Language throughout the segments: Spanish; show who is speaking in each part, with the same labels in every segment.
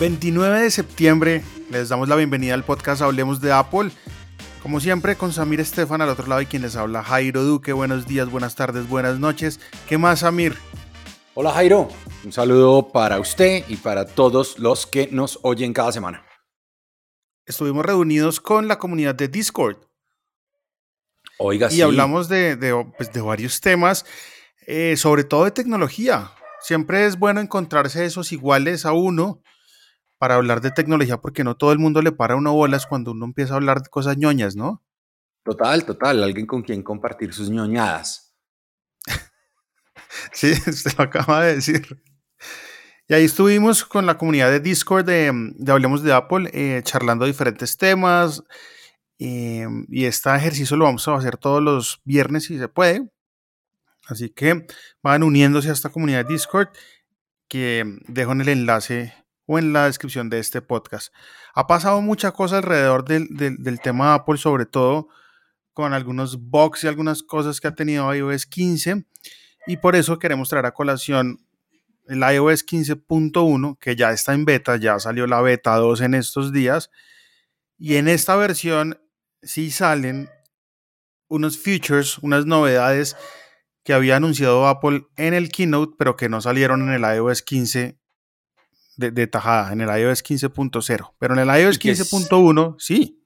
Speaker 1: 29 de septiembre les damos la bienvenida al podcast Hablemos de Apple. Como siempre, con Samir Estefan al otro lado y quien les habla Jairo Duque. Buenos días, buenas tardes, buenas noches. ¿Qué más, Samir?
Speaker 2: Hola, Jairo. Un saludo para usted y para todos los que nos oyen cada semana.
Speaker 1: Estuvimos reunidos con la comunidad de Discord.
Speaker 2: Oiga,
Speaker 1: y hablamos de, pues, varios temas, eh, sobre todo de tecnología. Siempre es bueno encontrarse esos iguales a uno para hablar de tecnología, porque no todo el mundo le para uno bolas cuando uno empieza a hablar de cosas ñoñas, ¿no?
Speaker 2: Total, total, alguien con quien compartir sus ñoñadas.
Speaker 1: sí, usted lo acaba de decir. Y ahí estuvimos con la comunidad de Discord de, Hablemos de Apple, eh, charlando diferentes temas. Eh, y este ejercicio lo vamos a hacer todos los viernes si se puede. Así que van uniéndose a esta comunidad de Discord que dejo en el enlace o en la descripción de este podcast. Ha pasado mucha cosa alrededor del, del, tema Apple, sobre todo con algunos bugs y algunas cosas que ha tenido iOS 15 y por eso queremos traer a colación el iOS 15.1 que ya está en beta, ya salió la beta 2 en estos días y en esta versión sí salen unos features, unas novedades que había anunciado Apple en el keynote, pero que no salieron en el iOS 15 de, tajada en el iOS 15.0, pero en el iOS 15.1 sí.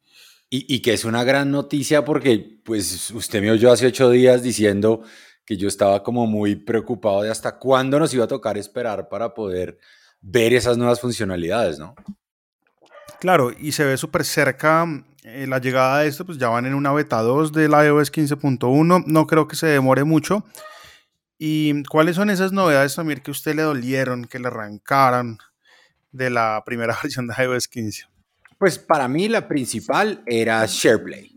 Speaker 2: Y, que es una gran noticia porque, pues, usted me oyó hace ocho días diciendo que yo estaba como muy preocupado de hasta cuándo nos iba a tocar esperar para poder ver esas nuevas funcionalidades, ¿no?
Speaker 1: Claro, y se ve súper cerca eh, la llegada de esto, pues ya van en una beta 2 del iOS 15.1, no creo que se demore mucho. ¿Y cuáles son esas novedades, también que a usted le dolieron, que le arrancaran? De la primera versión de iOS 15?
Speaker 2: Pues para mí la principal era SharePlay.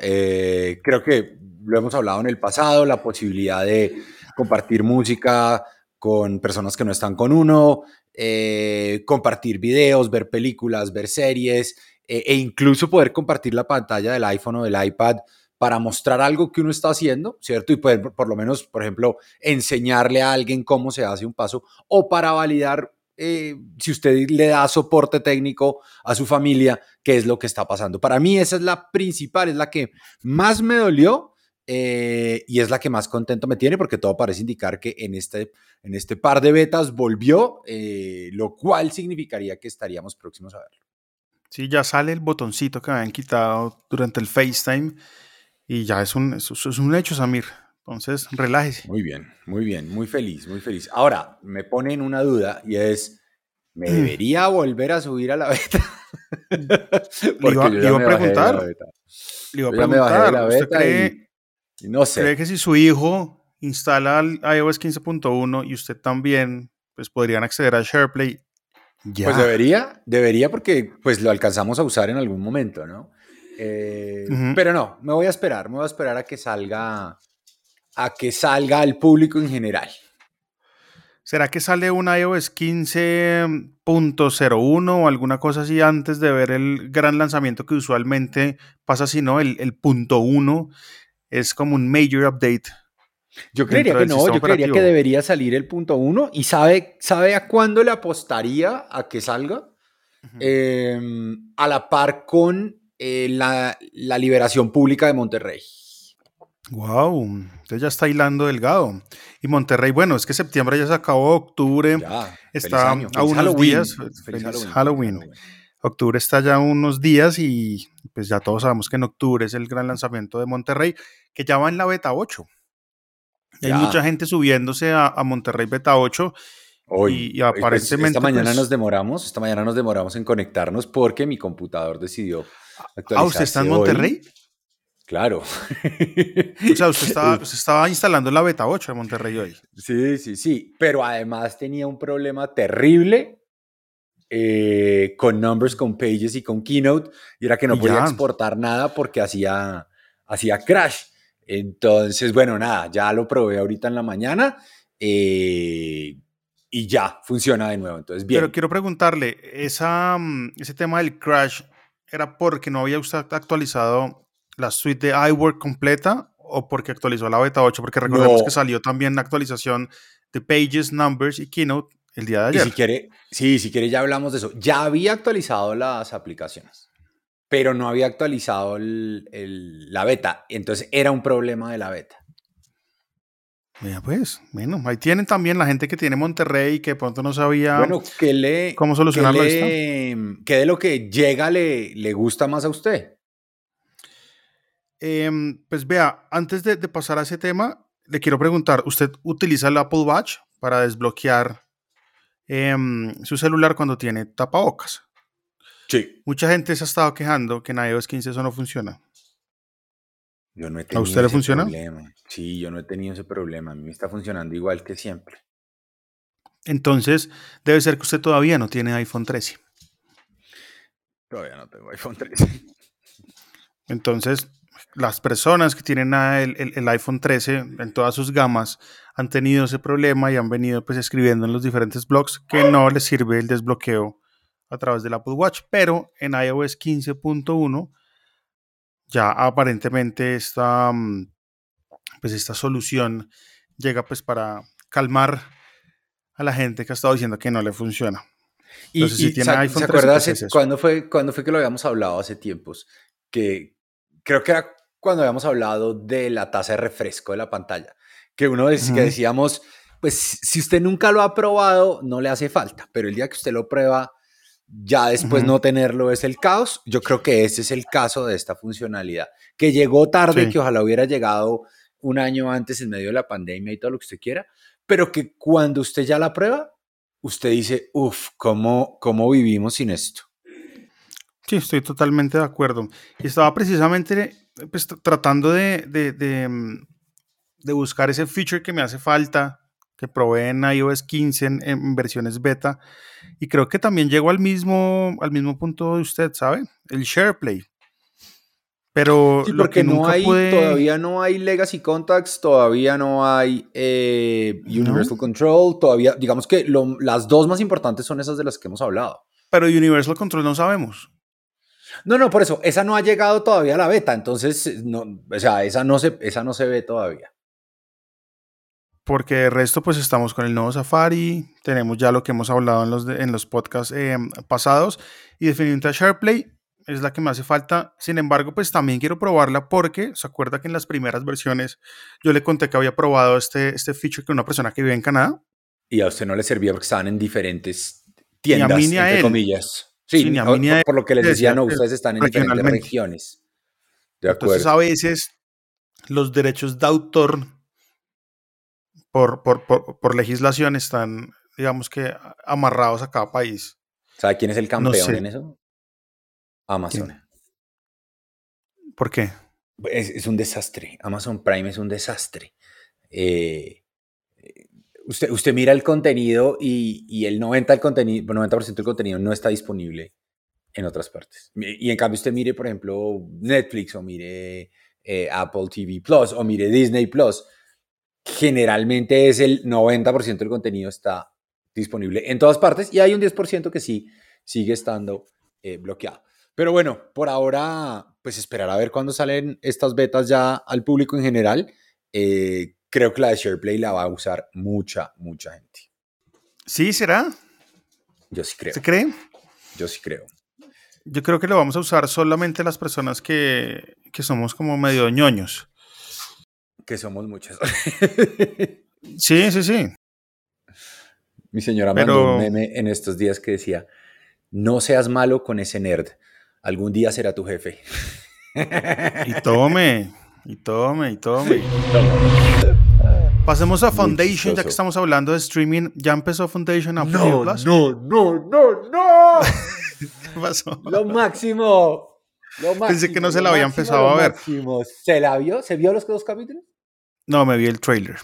Speaker 2: Eh, creo que lo hemos hablado en el pasado, la posibilidad de compartir música con personas que no están con uno, eh, compartir videos, ver películas, ver series eh, e incluso poder compartir la pantalla del iPhone o del iPad para mostrar algo que uno está haciendo, ¿cierto? Y poder, por lo menos, por ejemplo, enseñarle a alguien cómo se hace un paso o para validar eh, si usted le da soporte técnico a su familia, qué es lo que está pasando. Para mí esa es la principal, es la que más me dolió eh, y es la que más contento me tiene porque todo parece indicar que en este, en este par de betas volvió, eh, lo cual significaría que estaríamos próximos a verlo.
Speaker 1: Sí, ya sale el botoncito que me habían quitado durante el FaceTime y ya es un, es, un hecho, Samir. Entonces, relájese.
Speaker 2: Muy bien, muy bien, muy feliz, muy feliz. Ahora, me pone en una duda y es, ¿me mm. debería volver a subir a la beta?
Speaker 1: Porque le iba, a preguntar. Le iba a preguntar, ¿usted cree, no sé. cree que si su hijo instala iOS 15.1 y usted también, pues podrían acceder a SharePlay?
Speaker 2: Ya. Pues debería, debería porque pues lo alcanzamos a usar en algún momento, ¿no? Eh, pero no, me voy a esperar, me voy a esperar a que salga, a que salga al público en general.
Speaker 1: ¿Será que sale un iOS 15.01 o alguna cosa así antes de ver el gran lanzamiento que usualmente pasa si no? El, punto 1 es como un major update.
Speaker 2: Yo creería que no, yo creería que debería salir el punto 1 y sabe, sabe a cuándo le apostaría a que salga. Em, a la par con eh, la, liberación pública de Monterrey.
Speaker 1: Wow, entonces ya está hilando delgado. Y Monterrey, bueno, es que septiembre ya se acabó, octubre está a unos días. Feliz, Halloween. Octubre está ya unos días y pues ya todos sabemos que en octubre es el gran lanzamiento de Monterrey, que ya va en la beta 8. Hay mucha gente subiéndose a, Monterrey beta 8.
Speaker 2: Hoy, y, pues, aparentemente. esta mañana pues nos demoramos, esta mañana nos demoramos en conectarnos porque mi computador decidió
Speaker 1: Ah, ¿usted está en Monterrey?
Speaker 2: Claro.
Speaker 1: o sea, usted estaba, instalando la beta 8 de Monterrey hoy.
Speaker 2: Sí, sí, sí. Pero además tenía un problema terrible eh, con Numbers, con Pages y con Keynote. Y era que no podía exportar nada porque hacía, hacía crash. Entonces, bueno, nada, ya lo probé ahorita en la mañana. Eh, y ya funciona de nuevo. Entonces, bien.
Speaker 1: Pero quiero preguntarle, esa, mm, ese tema del crash, era porque no había usted actualizado la suite de iWork completa o porque actualizó la beta 8, porque recordemos que salió también la actualización de Pages, Numbers y Keynote el día de ayer.
Speaker 2: si quiere, sí, si quiere ya hablamos de eso. Ya había actualizado las aplicaciones, pero no había actualizado la beta. Entonces era un problema de la beta.
Speaker 1: Mira, pues, bueno, ahí tienen también la gente que tiene Monterrey y que de pronto no sabía
Speaker 2: bueno, que le,
Speaker 1: cómo solucionarlo.
Speaker 2: Que, que de lo que llega le, le gusta más a usted.
Speaker 1: Em, pues vea, antes de, pasar a ese tema, le quiero preguntar, ¿usted utiliza el Apple Watch para desbloquear em, su celular cuando tiene tapabocas?
Speaker 2: Sí.
Speaker 1: Mucha gente se ha estado quejando que en iOS 15 eso no funciona.
Speaker 2: Yo no he tenido
Speaker 1: ¿A usted le funciona?
Speaker 2: Problema. Sí, yo no he tenido ese problema. A mí me está funcionando igual que siempre.
Speaker 1: Entonces, debe ser que usted todavía no tiene iPhone 13.
Speaker 2: Todavía no tengo iPhone 13.
Speaker 1: Entonces, las personas que tienen el, iPhone 13 en todas sus gamas han tenido ese problema y han venido pues escribiendo en los diferentes blogs que no les sirve el desbloqueo a través del Apple Watch, pero en iOS 15.1 ya aparentemente esta, mm, pues esta solución llega pues para calmar a la gente que ha estado diciendo que no le funciona.
Speaker 2: y, si tiene iPhone ¿se acuerda pues cuándo, fue, cuándo fue que lo habíamos hablado hace tiempos? Que creo que era cuando habíamos hablado de la tasa de refresco de la pantalla, que uno decía, que decíamos, pues si usted nunca lo ha probado, no le hace falta, pero el día que usted lo prueba, ya después no tenerlo es el caos. Yo creo que ese es el caso de esta funcionalidad, que llegó tarde, que ojalá hubiera llegado un año antes en medio de la pandemia y todo lo que usted quiera, pero que cuando usted ya la prueba, usted dice, uff, ¿cómo, ¿cómo vivimos sin esto?
Speaker 1: Sí, estoy totalmente de acuerdo. Y estaba precisamente pues, tratando de, de, mm, de, buscar ese feature que me hace falta, que probé en iOS 15 en, versiones beta, y creo que también llego al mismo, al mismo punto de usted, ¿sabe? El SharePlay. Pero
Speaker 2: lo que no hay, todavía no hay Legacy Contacts, todavía no hay eh, Universal Control, todavía, digamos que las dos más importantes son esas de las que hemos hablado.
Speaker 1: Pero Universal Control no sabemos.
Speaker 2: No, no, por eso, esa no ha llegado todavía a la beta, entonces, no, o sea, esa no se, esa no se ve todavía.
Speaker 1: Porque el resto, pues estamos con el nuevo Safari, tenemos ya lo que hemos hablado en los, en los podcasts em, pasados, y definitivamente SharePlay es la que me hace falta. Sin embargo, pues también quiero probarla porque se acuerda que en las primeras versiones yo le conté que había probado este, este feature que una persona que vive en Canadá.
Speaker 2: Y a usted no le servía porque estaban en diferentes tiendas, entre comillas. Sí, por, lo que les decía, no, ustedes están en diferentes regiones.
Speaker 1: De acuerdo. Entonces, a veces los derechos de autor por, por, legislación están, digamos que, amarrados a cada país.
Speaker 2: ¿Sabe quién es el campeón en eso? Amazon.
Speaker 1: ¿Por qué?
Speaker 2: Es, un desastre. Amazon Prime es un desastre. Eh, usted, usted mira el contenido y, el 90%, del contenido, 90 del contenido no está disponible en otras partes. Y en cambio usted mire, por ejemplo, Netflix o mire eh, Apple TV Plus o mire Disney Plus, generalmente es el 90% del contenido está disponible en todas partes y hay un 10% que sí sigue estando eh, bloqueado. Pero bueno, por ahora, pues esperar a ver cuándo salen estas betas ya al público en general. Eh, creo que la de SharePlay la va a usar mucha, mucha gente.
Speaker 1: ¿Sí será?
Speaker 2: Yo sí creo.
Speaker 1: ¿Se cree?
Speaker 2: Yo sí creo.
Speaker 1: Yo creo que lo vamos a usar solamente las personas que, somos como medio ñoños.
Speaker 2: Que somos muchas.
Speaker 1: sí, sí, sí.
Speaker 2: Mi señora mandó un meme en estos días que decía, no seas malo con ese nerd, algún día será tu jefe.
Speaker 1: y tome, y tome, y tome. Pasemos a Foundation, ya que estamos hablando de streaming. ¿Ya empezó Foundation a
Speaker 2: no, No, no, no, no.
Speaker 1: ¿Qué pasó?
Speaker 2: Lo máximo. Lo máximo
Speaker 1: Pensé que no se la había empezado a ver.
Speaker 2: ¿Se la vio? ¿Se vio los dos capítulos?
Speaker 1: No, me vi el trailer.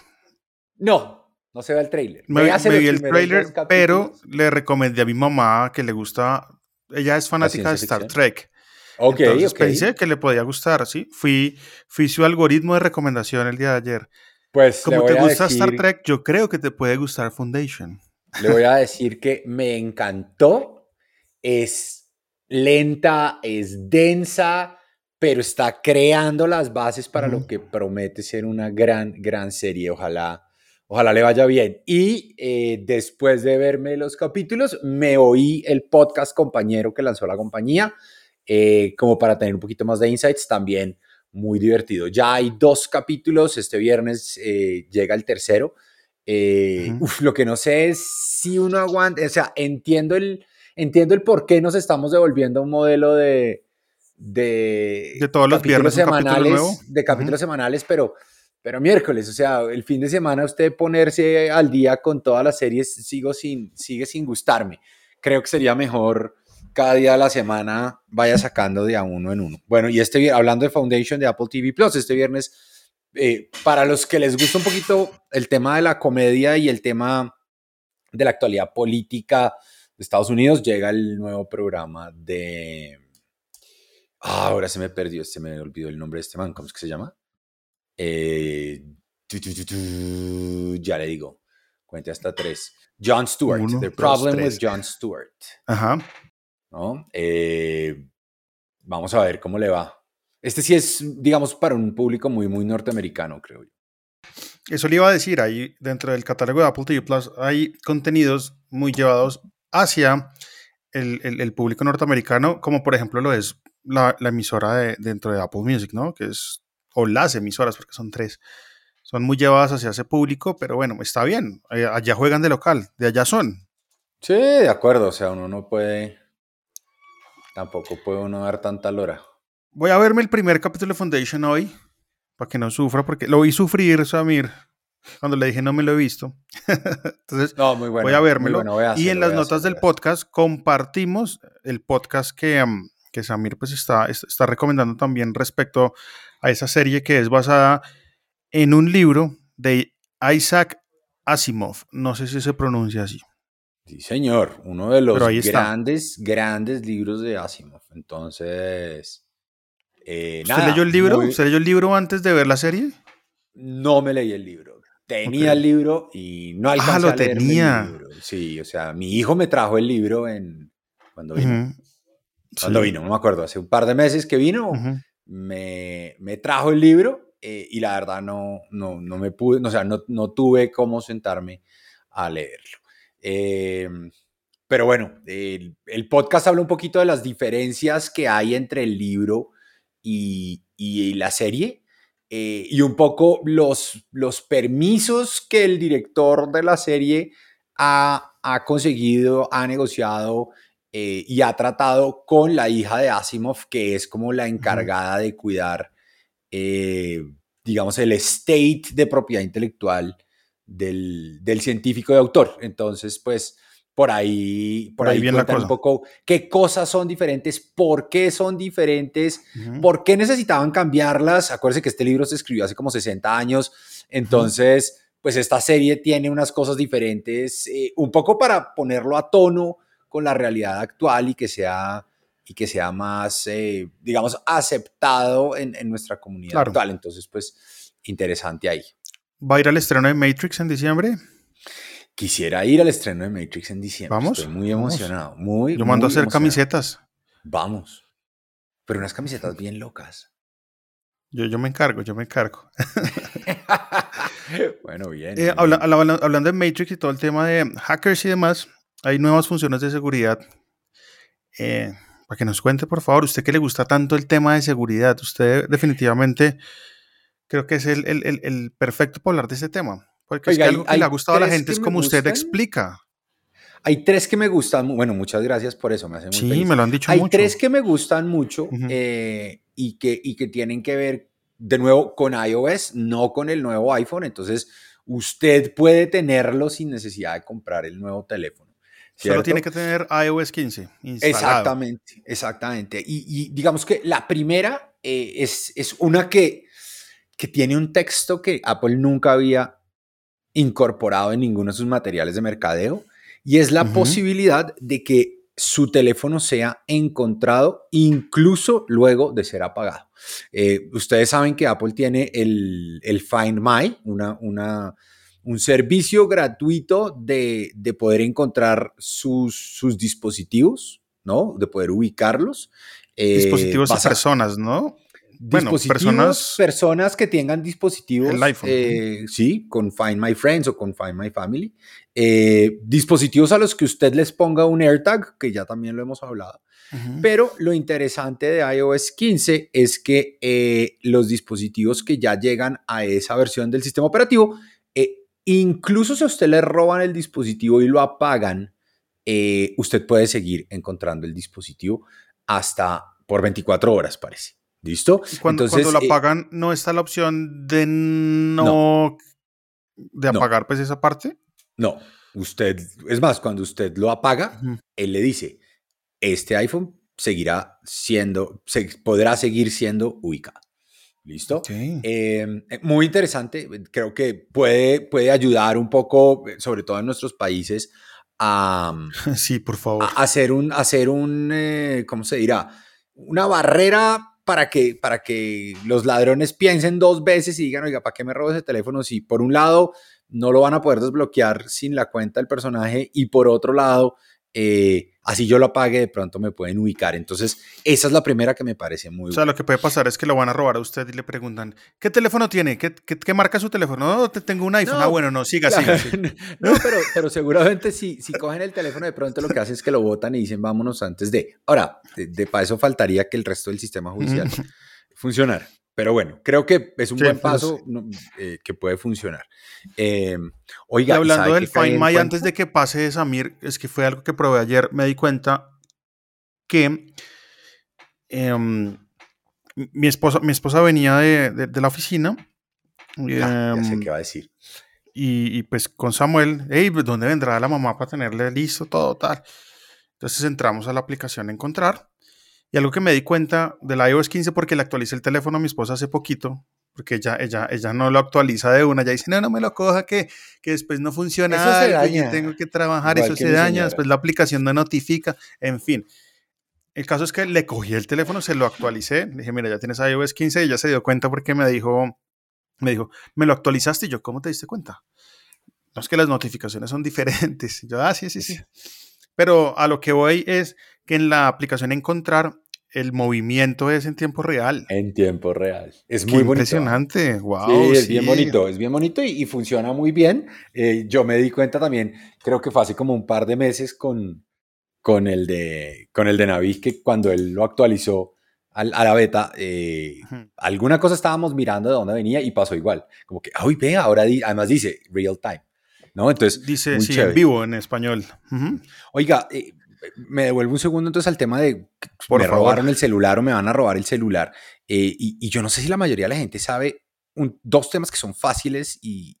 Speaker 2: No, no se ve el trailer.
Speaker 1: Me, vi el trailer, pero le recomendé a mi mamá que le gusta. Ella es fanática de Star Trek.
Speaker 2: Ok,
Speaker 1: Entonces pensé que le podía gustar, ¿sí? Fui, fui su algoritmo de recomendación el día de ayer.
Speaker 2: Pues
Speaker 1: como te gusta Star Trek, yo creo que te puede gustar Foundation.
Speaker 2: Le voy a decir que me encantó. Es lenta, es densa, pero está creando las bases para lo que promete ser una gran, gran serie. Ojalá, Ojalá le vaya bien. Y eh, después de verme los capítulos, me oí el podcast compañero que lanzó la compañía, eh, como para tener un poquito más de insights, también muy divertido. Ya hay dos capítulos, este viernes eh, llega el tercero. lo que no sé es si uno aguanta, o sea, entiendo el, entiendo el por qué nos estamos devolviendo a un modelo de... De,
Speaker 1: de todos los viernes
Speaker 2: semanales, de capítulos semanales, pero pero miércoles, o sea, el fin de semana usted ponerse al día con todas las series sigo sin, sigue sin gustarme. Creo que sería mejor cada día de la semana vaya sacando de a uno en uno. Bueno, y este hablando de Foundation de Apple TV Plus, este viernes, eh, para los que les gusta un poquito el tema de la comedia y el tema de la actualidad política de Estados Unidos, llega el nuevo programa de... Ah, ahora se me perdió, se me olvidó el nombre de este man, ¿cómo es que se llama? Eh, ya le digo, cuente hasta tres. John Stewart, The Problem with John Stewart.
Speaker 1: Ajá.
Speaker 2: ¿No? Eh, vamos a ver cómo le va. Este sí es, digamos, para un público muy, muy norteamericano, creo yo.
Speaker 1: Eso le iba a decir, ahí dentro del catálogo de Apple TV Plus hay contenidos muy llevados hacia el, el, público norteamericano, como por ejemplo lo es la, la emisora de, dentro de Apple Music, ¿no? Que es o las emisoras, porque son tres, son muy llevadas hacia ese público, pero bueno, está bien. Eh, allá juegan de local, de allá son.
Speaker 2: Sí, de acuerdo, o sea, uno no puede, tampoco puede uno dar tanta lora.
Speaker 1: Voy a verme el primer capítulo de Foundation hoy, para que no sufra, porque lo vi sufrir, Samir, cuando le dije no me lo he visto. Entonces,
Speaker 2: no, muy bueno,
Speaker 1: voy a vérmelo. y en las notas del podcast compartimos el podcast que, que Samir pues está, está recomendando también respecto a esa serie que es basada en un libro de Isaac Asimov. No sé si se pronuncia así.
Speaker 2: Sí, señor, uno de los grandes, grandes libros de Asimov. Entonces,
Speaker 1: eh, ¿Usted leyó el libro? ¿Usted leyó el libro antes de ver la serie?
Speaker 2: No me leí el libro. Tenía el libro y no alcancé ah, lo tenía. Sí, o sea, mi hijo me trajo el libro en cuando vino. Cuando vino, no me acuerdo, hace un par de meses que vino, me, me, trajo el libro eh, y la verdad no, no, no me pude, o sea, no, no tuve cómo sentarme a leerlo. Em, pero bueno, el, el, podcast habla un poquito de las diferencias que hay entre el libro y, y la serie. Eh, y un poco los, los permisos que el director de la serie ha, ha conseguido, ha negociado eh, y ha tratado con la hija de Asimov, que es como la encargada de cuidar, eh, digamos, el state de propiedad intelectual del, del, científico de autor. Entonces, pues, por ahí, por, ahí, viene un poco qué cosas son diferentes, por qué son diferentes, por qué necesitaban cambiarlas. Acuérdense que este libro se escribió hace como 60 años, entonces, pues esta serie tiene unas cosas diferentes, eh, un poco para ponerlo a tono con la realidad actual y que sea, y que sea más, eh, digamos, aceptado en, en nuestra comunidad actual. Entonces, pues, interesante ahí.
Speaker 1: ¿Va a ir al estreno de Matrix en diciembre?
Speaker 2: Quisiera ir al estreno de Matrix en diciembre. Vamos. Estoy muy emocionado. Muy,
Speaker 1: Yo mando a hacer camisetas.
Speaker 2: Vamos. Pero unas camisetas bien locas.
Speaker 1: Yo, yo me encargo, yo me encargo.
Speaker 2: bueno, bien.
Speaker 1: Eh, hablando de Matrix y todo el tema de hackers y demás, hay nuevas funciones de seguridad. Eh, para que nos cuente, por favor, usted que le gusta tanto el tema de seguridad, usted definitivamente creo que es el, perfecto para hablar de este tema. Porque es que algo que le ha gustado a la gente es como usted explica.
Speaker 2: Hay tres que me gustan, bueno, muchas gracias por eso, me hace muy
Speaker 1: Sí, me lo han dicho
Speaker 2: Hay
Speaker 1: mucho.
Speaker 2: tres que me gustan mucho eh, y, que, y que tienen que ver, de nuevo, con iOS, no con el nuevo iPhone. Entonces, usted puede tenerlo sin necesidad de comprar el nuevo teléfono.
Speaker 1: Solo tiene que tener iOS 15
Speaker 2: Exactamente, exactamente. Y, digamos que la primera eh, es, es, una que, que tiene un texto que Apple nunca había incorporado en ninguno de sus materiales de mercadeo y es la posibilidad de que su teléfono sea encontrado incluso luego de ser apagado. Eh, ustedes saben que Apple tiene el, el Find My, una, una un servicio gratuito de, poder encontrar sus, sus, dispositivos, ¿no? De poder ubicarlos.
Speaker 1: Eh, dispositivos y personas, ¿no?
Speaker 2: dispositivos, personas, que tengan dispositivos, eh, sí, con Find My Friends o con Find My Family, eh, dispositivos a los que usted les ponga un AirTag, que ya también lo hemos hablado. Pero lo interesante de iOS 15 es que eh, los dispositivos que ya llegan a esa versión del sistema operativo, incluso si a usted le roban el dispositivo y lo apagan, usted puede seguir encontrando el dispositivo hasta por 24 horas, parece. ¿Listo?
Speaker 1: Cuando, Entonces, cuando apagan, eh, ¿no está la opción de no, de apagar pues esa parte?
Speaker 2: No, usted, es más, cuando usted lo apaga, él le dice, este iPhone seguirá siendo, se, podrá seguir siendo ubicado. ¿Listo? Em, eh, muy interesante, creo que puede, puede ayudar un poco, sobre todo en nuestros países, a,
Speaker 1: sí, por favor.
Speaker 2: a hacer un, hacer un eh, ¿cómo se dirá? Una barrera para que, para que los ladrones piensen dos veces y digan, oiga, ¿para qué me robo ese teléfono? Si por un lado no lo van a poder desbloquear sin la cuenta del personaje y por otro lado eh, así yo lo apague, de pronto me pueden ubicar. Entonces, esa es la primera que me parece muy
Speaker 1: O sea, lo que puede pasar es que lo van a robar a usted y le preguntan, ¿qué teléfono tiene? ¿Qué, qué, marca su teléfono? No, te tengo un iPhone. ah, bueno, no, siga, siga,
Speaker 2: No, pero, pero seguramente si, si cogen el teléfono, de pronto lo que hacen es que lo botan y dicen, vámonos antes de. Ahora, de, para eso faltaría que el resto del sistema judicial funcionara. Pero bueno, creo que es un buen paso eh, que puede funcionar. Eh, oiga,
Speaker 1: y hablando del Find My, antes de que pase Samir, es que fue algo que probé ayer, me di cuenta que em, mi, esposa, mi esposa venía de, la oficina.
Speaker 2: ya, sé em, qué va a decir.
Speaker 1: Y, pues con Samuel, hey, ¿dónde vendrá la mamá para tenerle listo todo tal? Entonces entramos a la aplicación Encontrar y algo que me di cuenta del iOS 15 porque le actualicé el teléfono a mi esposa hace poquito, porque ella, ella, ella no lo actualiza de una, ya dice, no, no me lo coja, que, que después no funciona, eso se daña. tengo que trabajar, eso se daña, después la aplicación no notifica, en fin. El caso es que le cogí el teléfono, se lo actualicé, le dije, mira, ya tienes iOS 15 y ella se dio cuenta porque me dijo, me dijo, ¿me lo actualizaste? Y yo, ¿cómo te diste cuenta? No es que las notificaciones son diferentes. yo, ah, sí, sí, sí. Pero a lo que voy es que en la aplicación encontrar el movimiento es en tiempo real.
Speaker 2: En tiempo real. Es muy
Speaker 1: impresionante. Wow.
Speaker 2: Sí, es bien bonito, es bien bonito y, funciona muy bien. Eh, yo me di cuenta también, creo que fue hace como un par de meses con, con el de con el de Navi, que cuando él lo actualizó a la beta, eh, alguna cosa estábamos mirando de dónde venía y pasó igual. Como que, ay, ve, ahora además dice real time. ¿no? Entonces,
Speaker 1: dice sí, en vivo en español.
Speaker 2: Oiga, eh, me devuelvo un segundo entonces al tema de Por me robaron el celular o me van a robar el celular. Eh, y, yo no sé si la mayoría de la gente sabe dos temas que son fáciles y,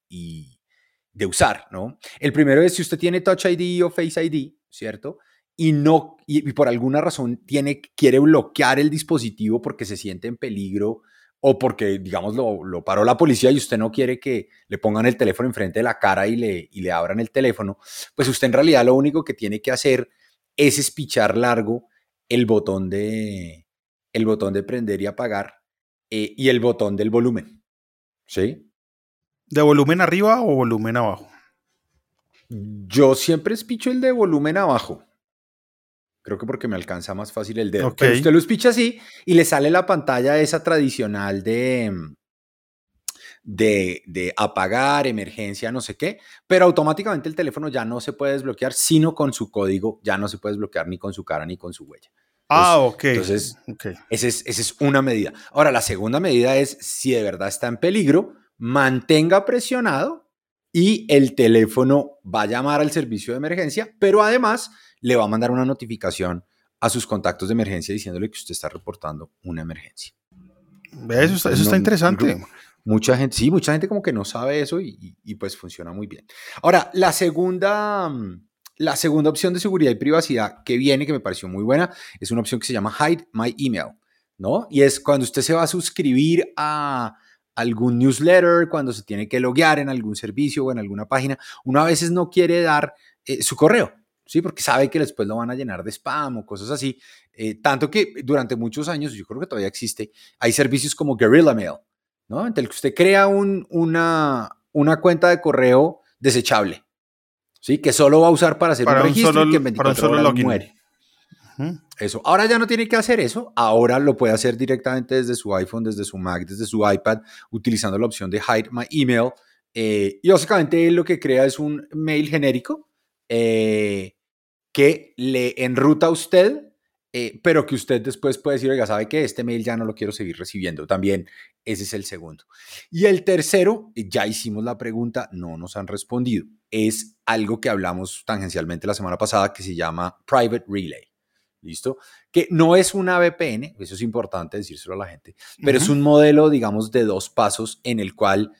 Speaker 2: de usar, ¿no? El primero es si usted tiene Touch ID o Face ID, ¿cierto? Y no, y, por alguna razón tiene, quiere bloquear el dispositivo porque se siente en peligro o porque, digamos, lo, paró la policía y usted no quiere que le pongan el teléfono enfrente de la cara y le, y le abran el teléfono, pues usted en realidad lo único que tiene que hacer es espichar largo el botón de, el botón de prender y apagar eh, y el botón del volumen. ¿Sí?
Speaker 1: ¿De volumen arriba o volumen abajo?
Speaker 2: Yo siempre espicho el de volumen abajo. Creo que porque me alcanza más fácil el dedo. Pero usted lo espicha así y le sale la pantalla esa tradicional de, de, de, apagar, emergencia, no sé qué, pero automáticamente el teléfono ya no se puede desbloquear, sino con su código, ya no se puede desbloquear ni con su cara ni con su huella.
Speaker 1: ah, ok.
Speaker 2: Entonces, Esa, es, esa es una medida. Ahora, la segunda medida es, si de verdad está en peligro, mantenga presionado y el teléfono va a llamar al servicio de emergencia, pero además le va a mandar una notificación a sus contactos de emergencia diciéndole que usted está reportando una emergencia.
Speaker 1: Eso está, eso está interesante.
Speaker 2: Mucha gente, sí, mucha gente como que no sabe eso y, pues funciona muy bien. Ahora, la segunda, la segunda opción de seguridad y privacidad que viene, que me pareció muy buena, es una opción que se llama Hide My Email, ¿no? Y es cuando usted se va a suscribir a algún newsletter, cuando se tiene que loguear en algún servicio o en alguna página, uno a veces no quiere dar eh, su correo, ¿sí? Porque sabe que después lo van a llenar de spam o cosas así. Eh, tanto que durante muchos años, yo creo que todavía existe, hay servicios como Guerrilla Mail, ¿no? En el que usted crea un, una, una cuenta de correo desechable, ¿sí? Que solo va a usar para hacer un registro y que en 24 horas muere. Eso. Ahora ya no tiene que hacer eso. Ahora lo puede hacer directamente desde su iPhone, desde su Mac, desde su iPad, utilizando la opción de Hide My Email. Eh, y básicamente lo que crea es un mail genérico eh, que le enruta a usted, eh, pero que usted después puede decir, oiga, ¿sabe que Este mail ya no lo quiero seguir recibiendo. También ese es el segundo. Y el tercero, ya hicimos la pregunta, no nos han respondido. Es algo que hablamos tangencialmente la semana pasada que se llama Private Relay. ¿Listo? Que no es una VPN, eso es importante decírselo a la gente, pero es un modelo, digamos, de dos pasos en el cual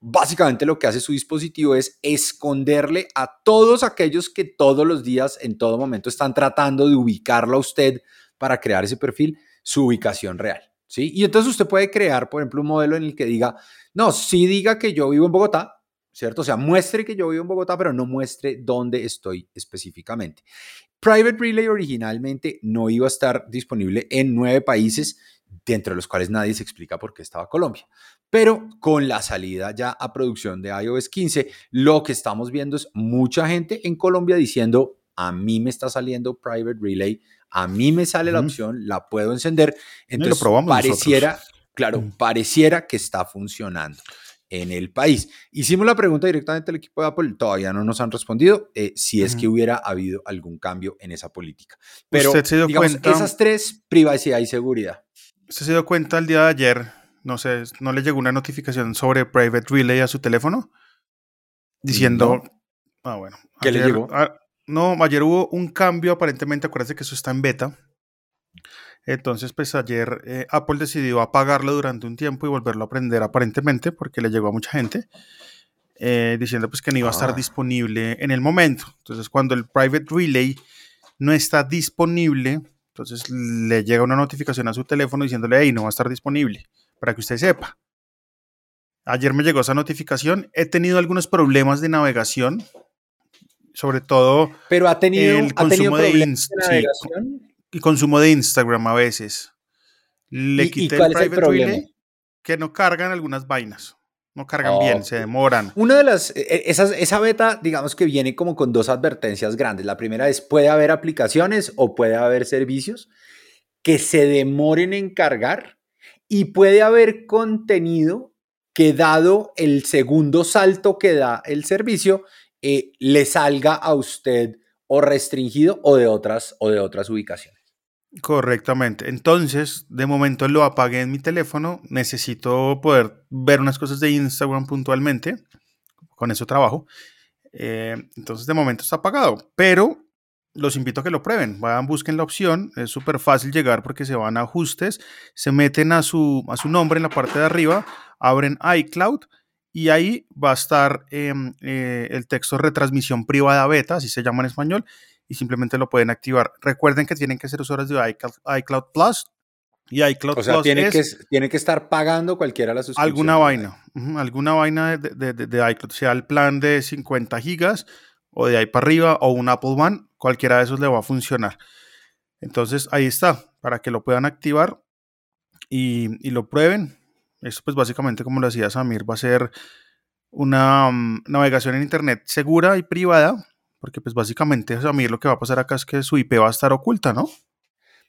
Speaker 2: básicamente lo que hace su dispositivo es esconderle a todos aquellos que todos los días, en todo momento, están tratando de ubicarlo a usted para crear ese perfil, su ubicación real. ¿sí? Y entonces usted puede crear, por ejemplo, un modelo en el que diga, no, sí diga que yo vivo en Bogotá, ¿cierto? O sea, muestre que yo vivo en Bogotá, pero no muestre dónde estoy específicamente. Private Relay originalmente no iba a estar disponible en nueve países, dentro de los cuales nadie se explica por qué estaba Colombia. Pero con la salida ya a producción de iOS 15, lo que estamos viendo es mucha gente en Colombia diciendo, a mí me está saliendo Private Relay, a mí me sale la opción, la puedo encender. Entonces, pareciera, claro, pareciera que está funcionando en el país. Hicimos la pregunta directamente al equipo de Apple, todavía no nos han respondido eh, si es que hubiera habido algún cambio en esa política. Pero digamos, esas tres, privacidad y seguridad.
Speaker 1: ¿Usted se dio cuenta el día de ayer? No sé, ¿no le llegó una notificación sobre Private Relay a su teléfono? Diciendo... Ah, bueno.
Speaker 2: ¿Qué le llegó?
Speaker 1: Ah, no, ayer hubo un cambio, aparentemente, acuérdense que eso está en beta. Entonces, pues ayer eh, Apple decidió apagarlo durante un tiempo y volverlo a prender aparentemente porque le llegó a mucha gente eh, diciendo pues que no iba a estar ah. disponible en el momento. Entonces, cuando el Private Relay no está disponible, entonces le llega una notificación a su teléfono diciéndole, hey, no va a estar disponible, para que usted sepa. Ayer me llegó esa notificación. He tenido algunos problemas de navegación, sobre todo
Speaker 2: Pero ha tenido, el consumo de, navegación
Speaker 1: y consumo de Instagram a veces. Le quité el private relay que no cargan algunas vainas. No cargan bien, se demoran.
Speaker 2: Una de las, e, e, esas, esa beta, digamos que viene como con dos advertencias grandes. La primera es, puede haber aplicaciones o puede haber servicios que se demoren en cargar y puede haber contenido que dado el segundo salto que da el servicio, eh, le salga a usted o restringido o de otras, o de otras ubicaciones.
Speaker 1: Correctamente. Entonces, de momento lo apagué en mi teléfono. Necesito poder ver unas cosas de Instagram puntualmente. Con eso trabajo. Eh, entonces, de momento está apagado. Pero los invito a que lo prueben. Vayan, busquen la opción. Es súper fácil llegar porque se van a ajustes, se meten a su, a su nombre en la parte de arriba, abren iCloud y ahí va a estar em, eh, el texto retransmisión privada beta, así se llama en español y simplemente lo pueden activar. Recuerden que tienen que ser usuarios de iCloud, Plus y iCloud
Speaker 2: o sea, tiene que, tiene que estar pagando cualquiera de las suscripciones.
Speaker 1: Alguna vaina, alguna vaina de, de, iCloud, sea el plan de 50 gigas o de ahí para arriba o un Apple One, cualquiera de esos le va a funcionar. Entonces ahí está, para que lo puedan activar y, y lo prueben. Esto pues básicamente como lo decía Samir va a ser una mm, navegación en internet segura y privada porque pues básicamente a mí lo que va a pasar acá es que su IP va a estar oculta, ¿no?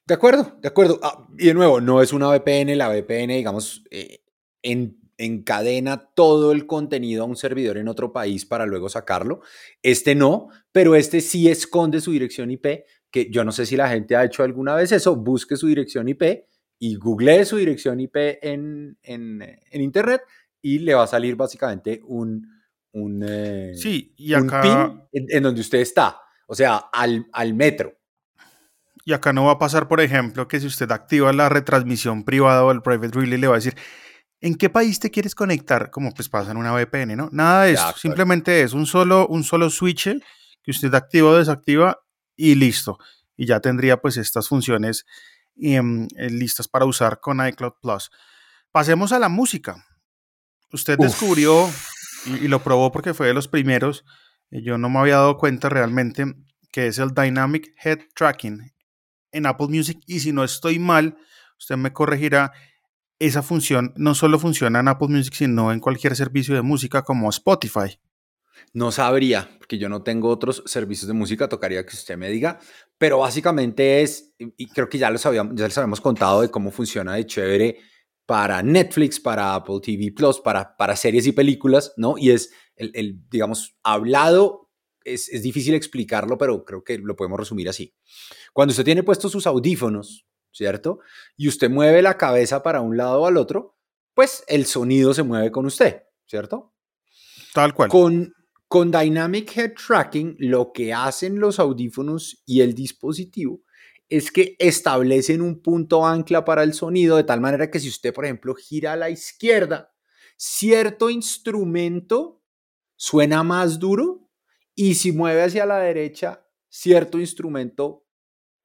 Speaker 2: De acuerdo, de acuerdo. Ah, y de nuevo, no es una VPN, la VPN, digamos, eh, en, encadena todo el contenido a un servidor en otro país para luego sacarlo. Este no, pero este sí esconde su dirección IP, que yo no sé si la gente ha hecho alguna vez eso, busque su dirección IP y googlee su dirección IP en, en, en Internet y le va a salir básicamente un, un, eh,
Speaker 1: sí, y acá,
Speaker 2: en, donde usted está, o sea, al, al metro.
Speaker 1: Y acá no va a pasar, por ejemplo, que si usted activa la retransmisión privada o el private relay, le va a decir, ¿en qué país te quieres conectar? Como pues pasa en una VPN, ¿no? Nada de eso, simplemente es un solo, un solo switch que usted activa o desactiva y listo. Y ya tendría pues estas funciones em, eh, listas para usar con iCloud Plus. Pasemos a la música. Usted descubrió y, lo probó porque fue de los primeros. Yo no me había dado cuenta realmente que es el Dynamic Head Tracking en Apple Music. Y si no estoy mal, usted me corregirá. Esa función no solo funciona en Apple Music, sino en cualquier servicio de música como Spotify.
Speaker 2: No sabría, porque yo no tengo otros servicios de música, tocaría que usted me diga, pero básicamente es, y creo que ya les, habíamos, ya les habíamos contado de cómo funciona de chévere para Netflix, para Apple TV Plus, para, para series y películas, ¿no? Y es el, el digamos, hablado, es, es, difícil explicarlo, pero creo que lo podemos resumir así. Cuando usted tiene puestos sus audífonos, ¿cierto? Y usted mueve la cabeza para un lado o al otro, pues el sonido se mueve con usted, ¿cierto?
Speaker 1: Tal cual.
Speaker 2: Con, con Dynamic Head Tracking, lo que hacen los audífonos y el dispositivo es que establecen un punto ancla para el sonido de tal manera que si usted, por ejemplo, gira a la izquierda, cierto instrumento suena más duro y si mueve hacia la derecha, cierto instrumento,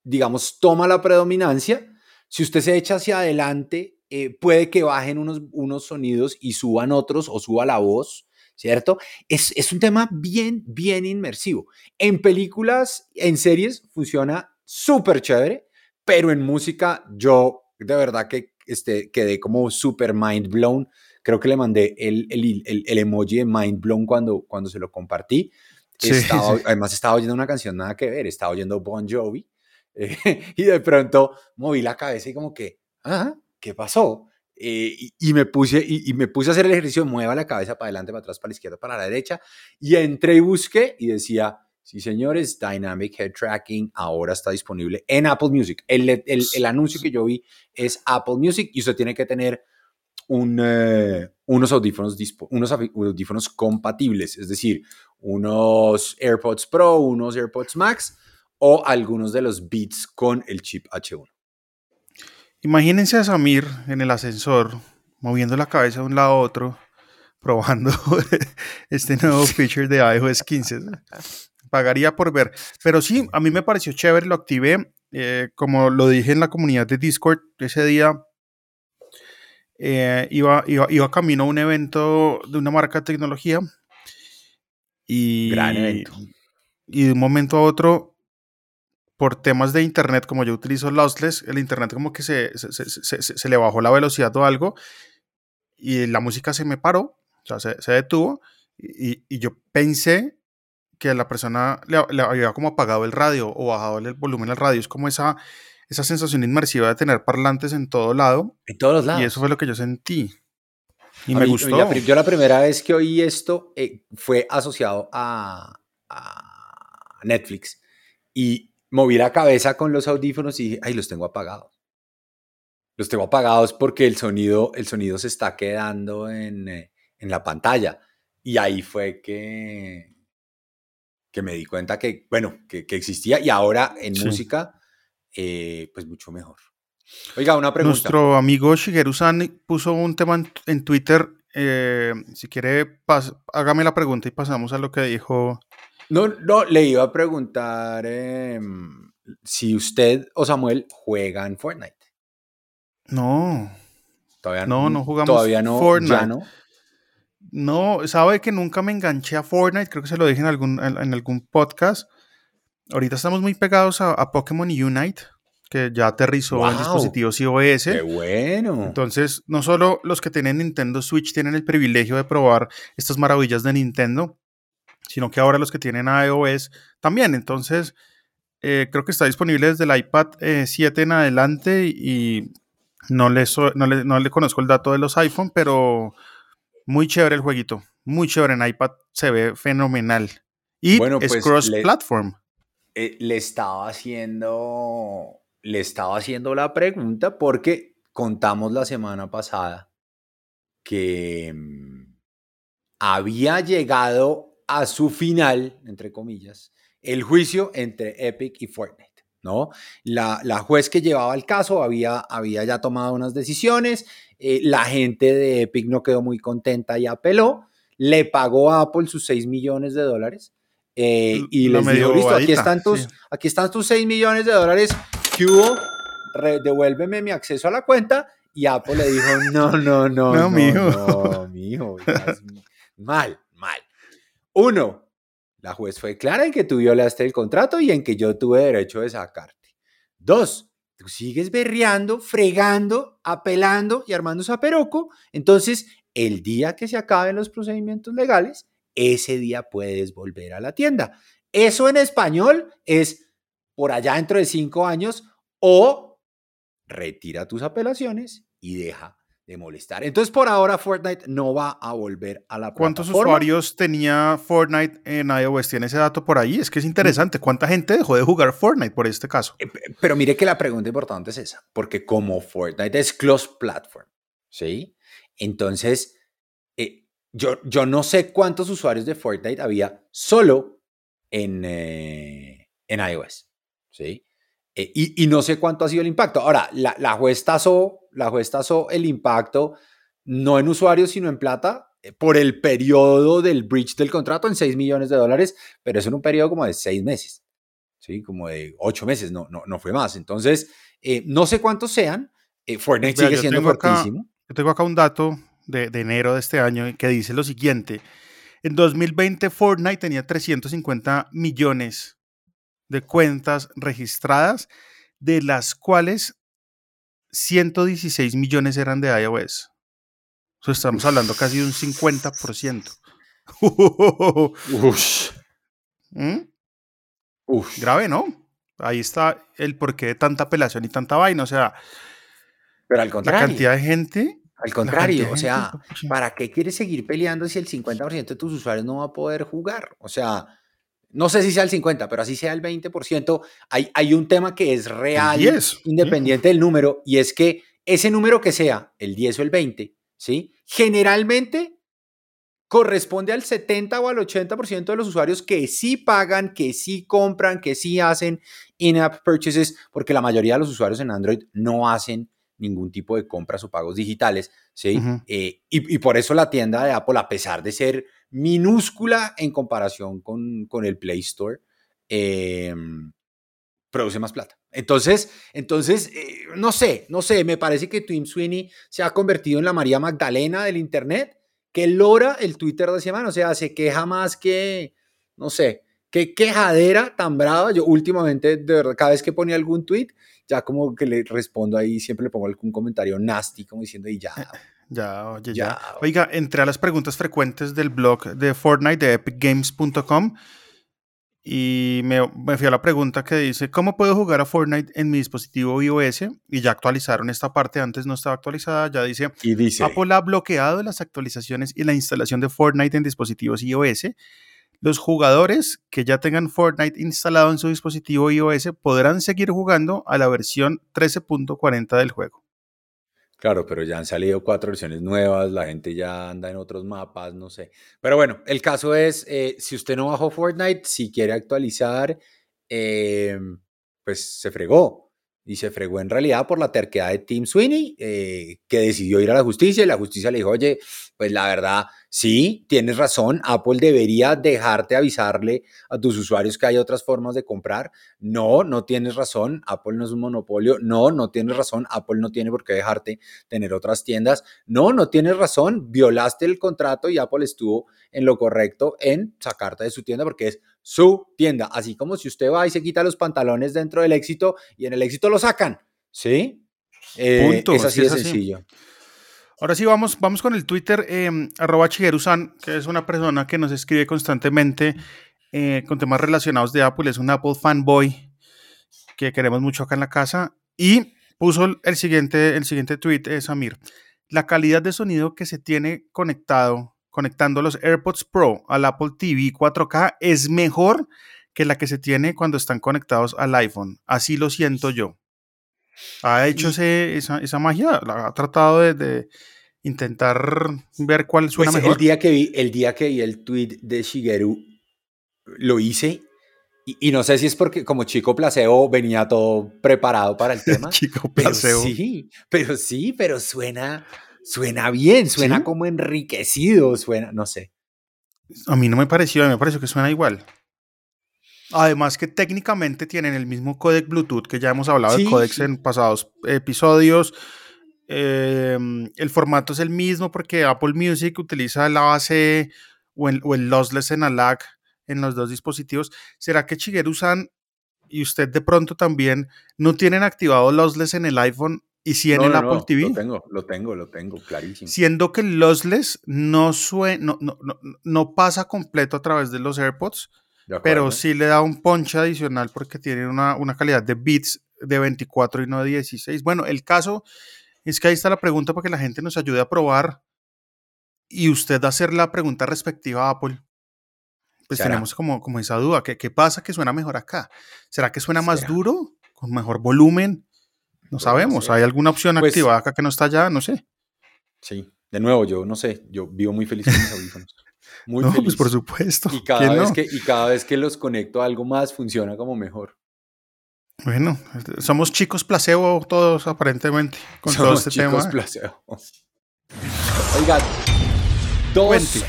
Speaker 2: digamos, toma la predominancia. Si usted se echa hacia adelante, eh, puede que bajen unos, unos sonidos y suban otros o suba la voz. ¿cierto? Es, es, un tema bien, bien inmersivo. En películas, en series, funciona súper chévere, pero en música yo de verdad que este, quedé como súper mind blown. Creo que le mandé el, el, el, emoji de mind blown cuando, cuando se lo compartí. estaba, Además estaba oyendo una canción nada que ver, estaba oyendo Bon Jovi eh, y de pronto moví la cabeza y como que, ah, ¿qué pasó? Eh, y, me puse, y, y, me puse a hacer el ejercicio, mueva la cabeza para adelante, para atrás, para la izquierda, para la derecha, y entré y busqué y decía Sí, señores, Dynamic Head Tracking ahora está disponible en Apple Music. El, el, el anuncio que yo vi es Apple Music y usted tiene que tener un, uh, unos, audífonos unos audífonos compatibles, es decir, unos AirPods Pro, unos AirPods Max o algunos de los Beats con el chip H1.
Speaker 1: Imagínense a Samir en el ascensor, moviendo la cabeza de un lado a otro, probando este nuevo feature de iOS 15 pagaría por ver. Pero sí, a mí me pareció chévere, lo activé. Eh, como lo dije en la comunidad de Discord, ese día eh, iba, iba, iba, camino a un evento de una marca de tecnología. Y,
Speaker 2: Gran evento.
Speaker 1: Y de un momento a otro, por temas de internet, como yo utilizo Lossless, el internet como que se, se, se, se le bajó la velocidad o algo y la música se me paró, o sea, se, detuvo. Y, y, yo pensé que la persona le, había como apagado el radio o bajado el volumen al radio. Es como esa, esa sensación inmersiva de tener parlantes en todo lado.
Speaker 2: En todos lados.
Speaker 1: Y eso fue lo que yo sentí. Y me gustó.
Speaker 2: yo la primera vez que oí esto eh, fue asociado a, a, Netflix y moví la cabeza con los audífonos y dije, ay, los tengo apagados. Los tengo apagados porque el sonido, el sonido se está quedando en, eh, en la pantalla. Y ahí fue que, que me di cuenta que, bueno, que, que existía y ahora en sí. música, eh, pues mucho mejor. Oiga, una pregunta.
Speaker 1: Nuestro amigo Shigeru San puso un tema en, en Twitter. Eh, si quiere, hágame la pregunta y pasamos a lo que dijo.
Speaker 2: No, no, le iba a preguntar eh, si usted o Samuel juegan Fortnite.
Speaker 1: No.
Speaker 2: Todavía
Speaker 1: no, no jugamos
Speaker 2: todavía no,
Speaker 1: Fortnite.
Speaker 2: Ya no.
Speaker 1: No, sabe que nunca me enganché a Fortnite, creo que se lo dije en algún, en, en algún podcast. Ahorita estamos muy pegados a, a, Pokémon Unite, que ya aterrizó
Speaker 2: wow,
Speaker 1: en dispositivos iOS.
Speaker 2: ¡Qué bueno!
Speaker 1: Entonces, no solo los que tienen Nintendo Switch tienen el privilegio de probar estas maravillas de Nintendo, sino que ahora los que tienen iOS también. Entonces, eh, creo que está disponible desde el iPad eh, 7 en adelante y no le, so, no, le, no le conozco el dato de los iPhone, pero muy chévere el jueguito. Muy chévere en iPad. Se ve fenomenal. Y
Speaker 2: bueno,
Speaker 1: es
Speaker 2: pues
Speaker 1: cross-platform.
Speaker 2: Le, eh, le, estaba haciendo. Le estaba haciendo la pregunta porque contamos la semana pasada que mmm, había llegado a su final, entre comillas, el juicio entre Epic y Fortnite. ¿no? La, la, juez que llevaba el caso había, había ya tomado unas decisiones, eh, la gente de Epic no quedó muy contenta y apeló, le pagó a Apple sus 6 millones de dólares eh, y les dijo, listo, aquí están, tus, sí. aquí están tus 6 millones de dólares, ¿qué hubo? Re, devuélveme mi acceso a la cuenta y Apple le dijo, no, no, no,
Speaker 1: no, no mijo.
Speaker 2: no, mijo, mal, mal. Uno, la juez fue clara en que tú violaste el contrato y en que yo tuve derecho de sacarte. Dos, sigues berreando, fregando, apelando y armando zaperoco. Entonces, el día que se acaben los procedimientos legales, ese día puedes volver a la tienda. Eso en español es por allá dentro de cinco años o retira tus apelaciones y deja de molestar. Entonces, por ahora, Fortnite no va a volver a la
Speaker 1: ¿Cuántos usuarios tenía Fortnite en iOS? ¿Tiene ese dato por ahí? Es que es interesante. ¿Cuánta gente dejó de jugar Fortnite por este caso? Eh,
Speaker 2: pero mire que la pregunta importante es esa, porque como Fortnite es closed platform, ¿sí? Entonces, eh, yo, yo no sé cuántos usuarios de Fortnite había solo en, eh, en iOS, ¿sí? Eh, y, no sé cuánto ha sido el impacto. Ahora, la, la, juez tasó, la juez tasó el impacto no en usuarios, sino en plata eh, por el periodo del breach del contrato en 6 millones de dólares, pero eso en un periodo como de 6 meses, ¿sí? Como de 8 meses, no, no, no fue más. Entonces, eh, no sé cuántos sean. Fortnite sigue siendo fortísimo.
Speaker 1: yo tengo acá un dato de, de enero de este año que dice lo siguiente. En 2020 Fortnite tenía 350 millones de cuentas registradas, de las cuales 116 millones eran de iOS. estamos hablando casi de un 50%. ¿Mm? Grave, ¿no? Ahí está el porqué de tanta apelación y tanta vaina. O sea,
Speaker 2: pero al contrario.
Speaker 1: La cantidad de gente.
Speaker 2: Al contrario, o sea, ¿para qué quieres seguir peleando si el 50% de tus usuarios no va a poder jugar? O sea, no sé si sea el 50, pero así sea el 20%, hay, hay un tema que es real, independiente del número, y es que ese número que sea, el 10 o el 20, ¿sí? Generalmente corresponde al 70 o al 80% de los usuarios que sí pagan, que sí compran, que sí hacen in-app purchases, porque la mayoría de los usuarios en Android no hacen ningún tipo de compras o pagos digitales, ¿sí? Eh, y, y, por eso la tienda de Apple, a pesar de ser minúscula en comparación con, con el Play Store, em, produce más plata. Entonces, entonces eh, no sé, no sé, me parece que Tim Sweeney se ha convertido en la María Magdalena del Internet, que logra el Twitter de semana, o sea, se queja más que, no sé, qué quejadera tan brava. Yo últimamente, de verdad, cada vez que ponía algún tweet, ya como que le respondo ahí, siempre le pongo algún comentario nasty, como diciendo, y ya,
Speaker 1: ya, oye, ya. Oiga, entré a las preguntas frecuentes del blog de Fortnite de epicgames.com y me, me, fui a la pregunta que dice, ¿cómo puedo jugar a Fortnite en mi dispositivo iOS? Y ya actualizaron esta parte, antes no estaba actualizada, ya dice,
Speaker 2: y dice
Speaker 1: Apple ha bloqueado las actualizaciones y la instalación de Fortnite en dispositivos iOS. Los jugadores que ya tengan Fortnite instalado en su dispositivo iOS podrán seguir jugando a la versión 13.40 del juego.
Speaker 2: Claro, pero ya han salido cuatro versiones nuevas, la gente ya anda en otros mapas, no sé. Pero bueno, el caso es, eh, si usted no bajó Fortnite, si quiere actualizar, eh, pues se fregó. Y se fregó en realidad por la terquedad de Tim Sweeney, eh, que decidió ir a la justicia y la justicia le dijo, oye, pues la verdad, Sí, tienes razón, Apple debería dejarte avisarle a tus usuarios que hay otras formas de comprar. No, no tienes razón, Apple no es un monopolio. No, no tienes razón, Apple no tiene por qué dejarte tener otras tiendas. No, no tienes razón, violaste el contrato y Apple estuvo en lo correcto en sacarte de su tienda porque es su tienda. Así como si usted va y se quita los pantalones dentro del éxito y en el éxito lo sacan. ¿Sí?
Speaker 1: Eh, Punto. Es así de sencillo. Ahora sí, vamos, vamos con el Twitter, eh, arroba Chigerusan, que es una persona que nos escribe constantemente eh, con temas relacionados de Apple, es un Apple fanboy que queremos mucho acá en la casa, y puso el siguiente, el siguiente tweet, es Samir. La calidad de sonido que se tiene conectado, conectando los AirPods Pro al Apple TV 4K es mejor que la que se tiene cuando están conectados al iPhone. Así lo siento yo. Ha hecho esa, esa, magia, ha tratado de, intentar ver cuál suena pues,
Speaker 2: mejor. El día, que vi, el día que vi el tweet de Shigeru, lo hice y, no sé si es porque como chico placebo venía todo preparado para el tema.
Speaker 1: chico placebo.
Speaker 2: Pero sí, pero sí, pero suena, suena bien, suena como enriquecido, suena, no sé.
Speaker 1: A mí no me pareció, a mí me pareció que suena igual. Además que técnicamente tienen el mismo codec Bluetooth que ya hemos hablado de codecs en pasados episodios. Em, el formato es el mismo porque Apple Music utiliza la base o el, o el lossless en ALAC en los dos dispositivos. ¿Será que Shigeru-san y usted de pronto también no tienen activado lossless en el iPhone y 100 en Apple TV.
Speaker 2: Lo tengo, lo tengo, lo tengo, clarísimo.
Speaker 1: Siendo que lossless no, no, no, no, pasa completo a través de los AirPods, pero sí le da un punch adicional porque tiene una, una, calidad de bits de 24 y no de 16. Bueno, el caso es que ahí está la pregunta para que la gente nos ayude a probar y usted hacer la pregunta respectiva a Apple. Pues tenemos como, como esa duda, ¿qué, ¿qué pasa que suena mejor acá? ¿Será que suena más duro, con mejor volumen? No sabemos, ¿hay alguna opción pues activada acá que no está allá? No sé.
Speaker 2: Sí, de nuevo, yo no sé, yo vivo muy feliz con mis audífonos.
Speaker 1: Muy no, pues por supuesto.
Speaker 2: Y cada, vez que, y cada vez que los conecto a algo más, funciona como mejor.
Speaker 1: Bueno, somos chicos placebo todos aparentemente con todo este chicos
Speaker 2: placebo. Oigan, dos,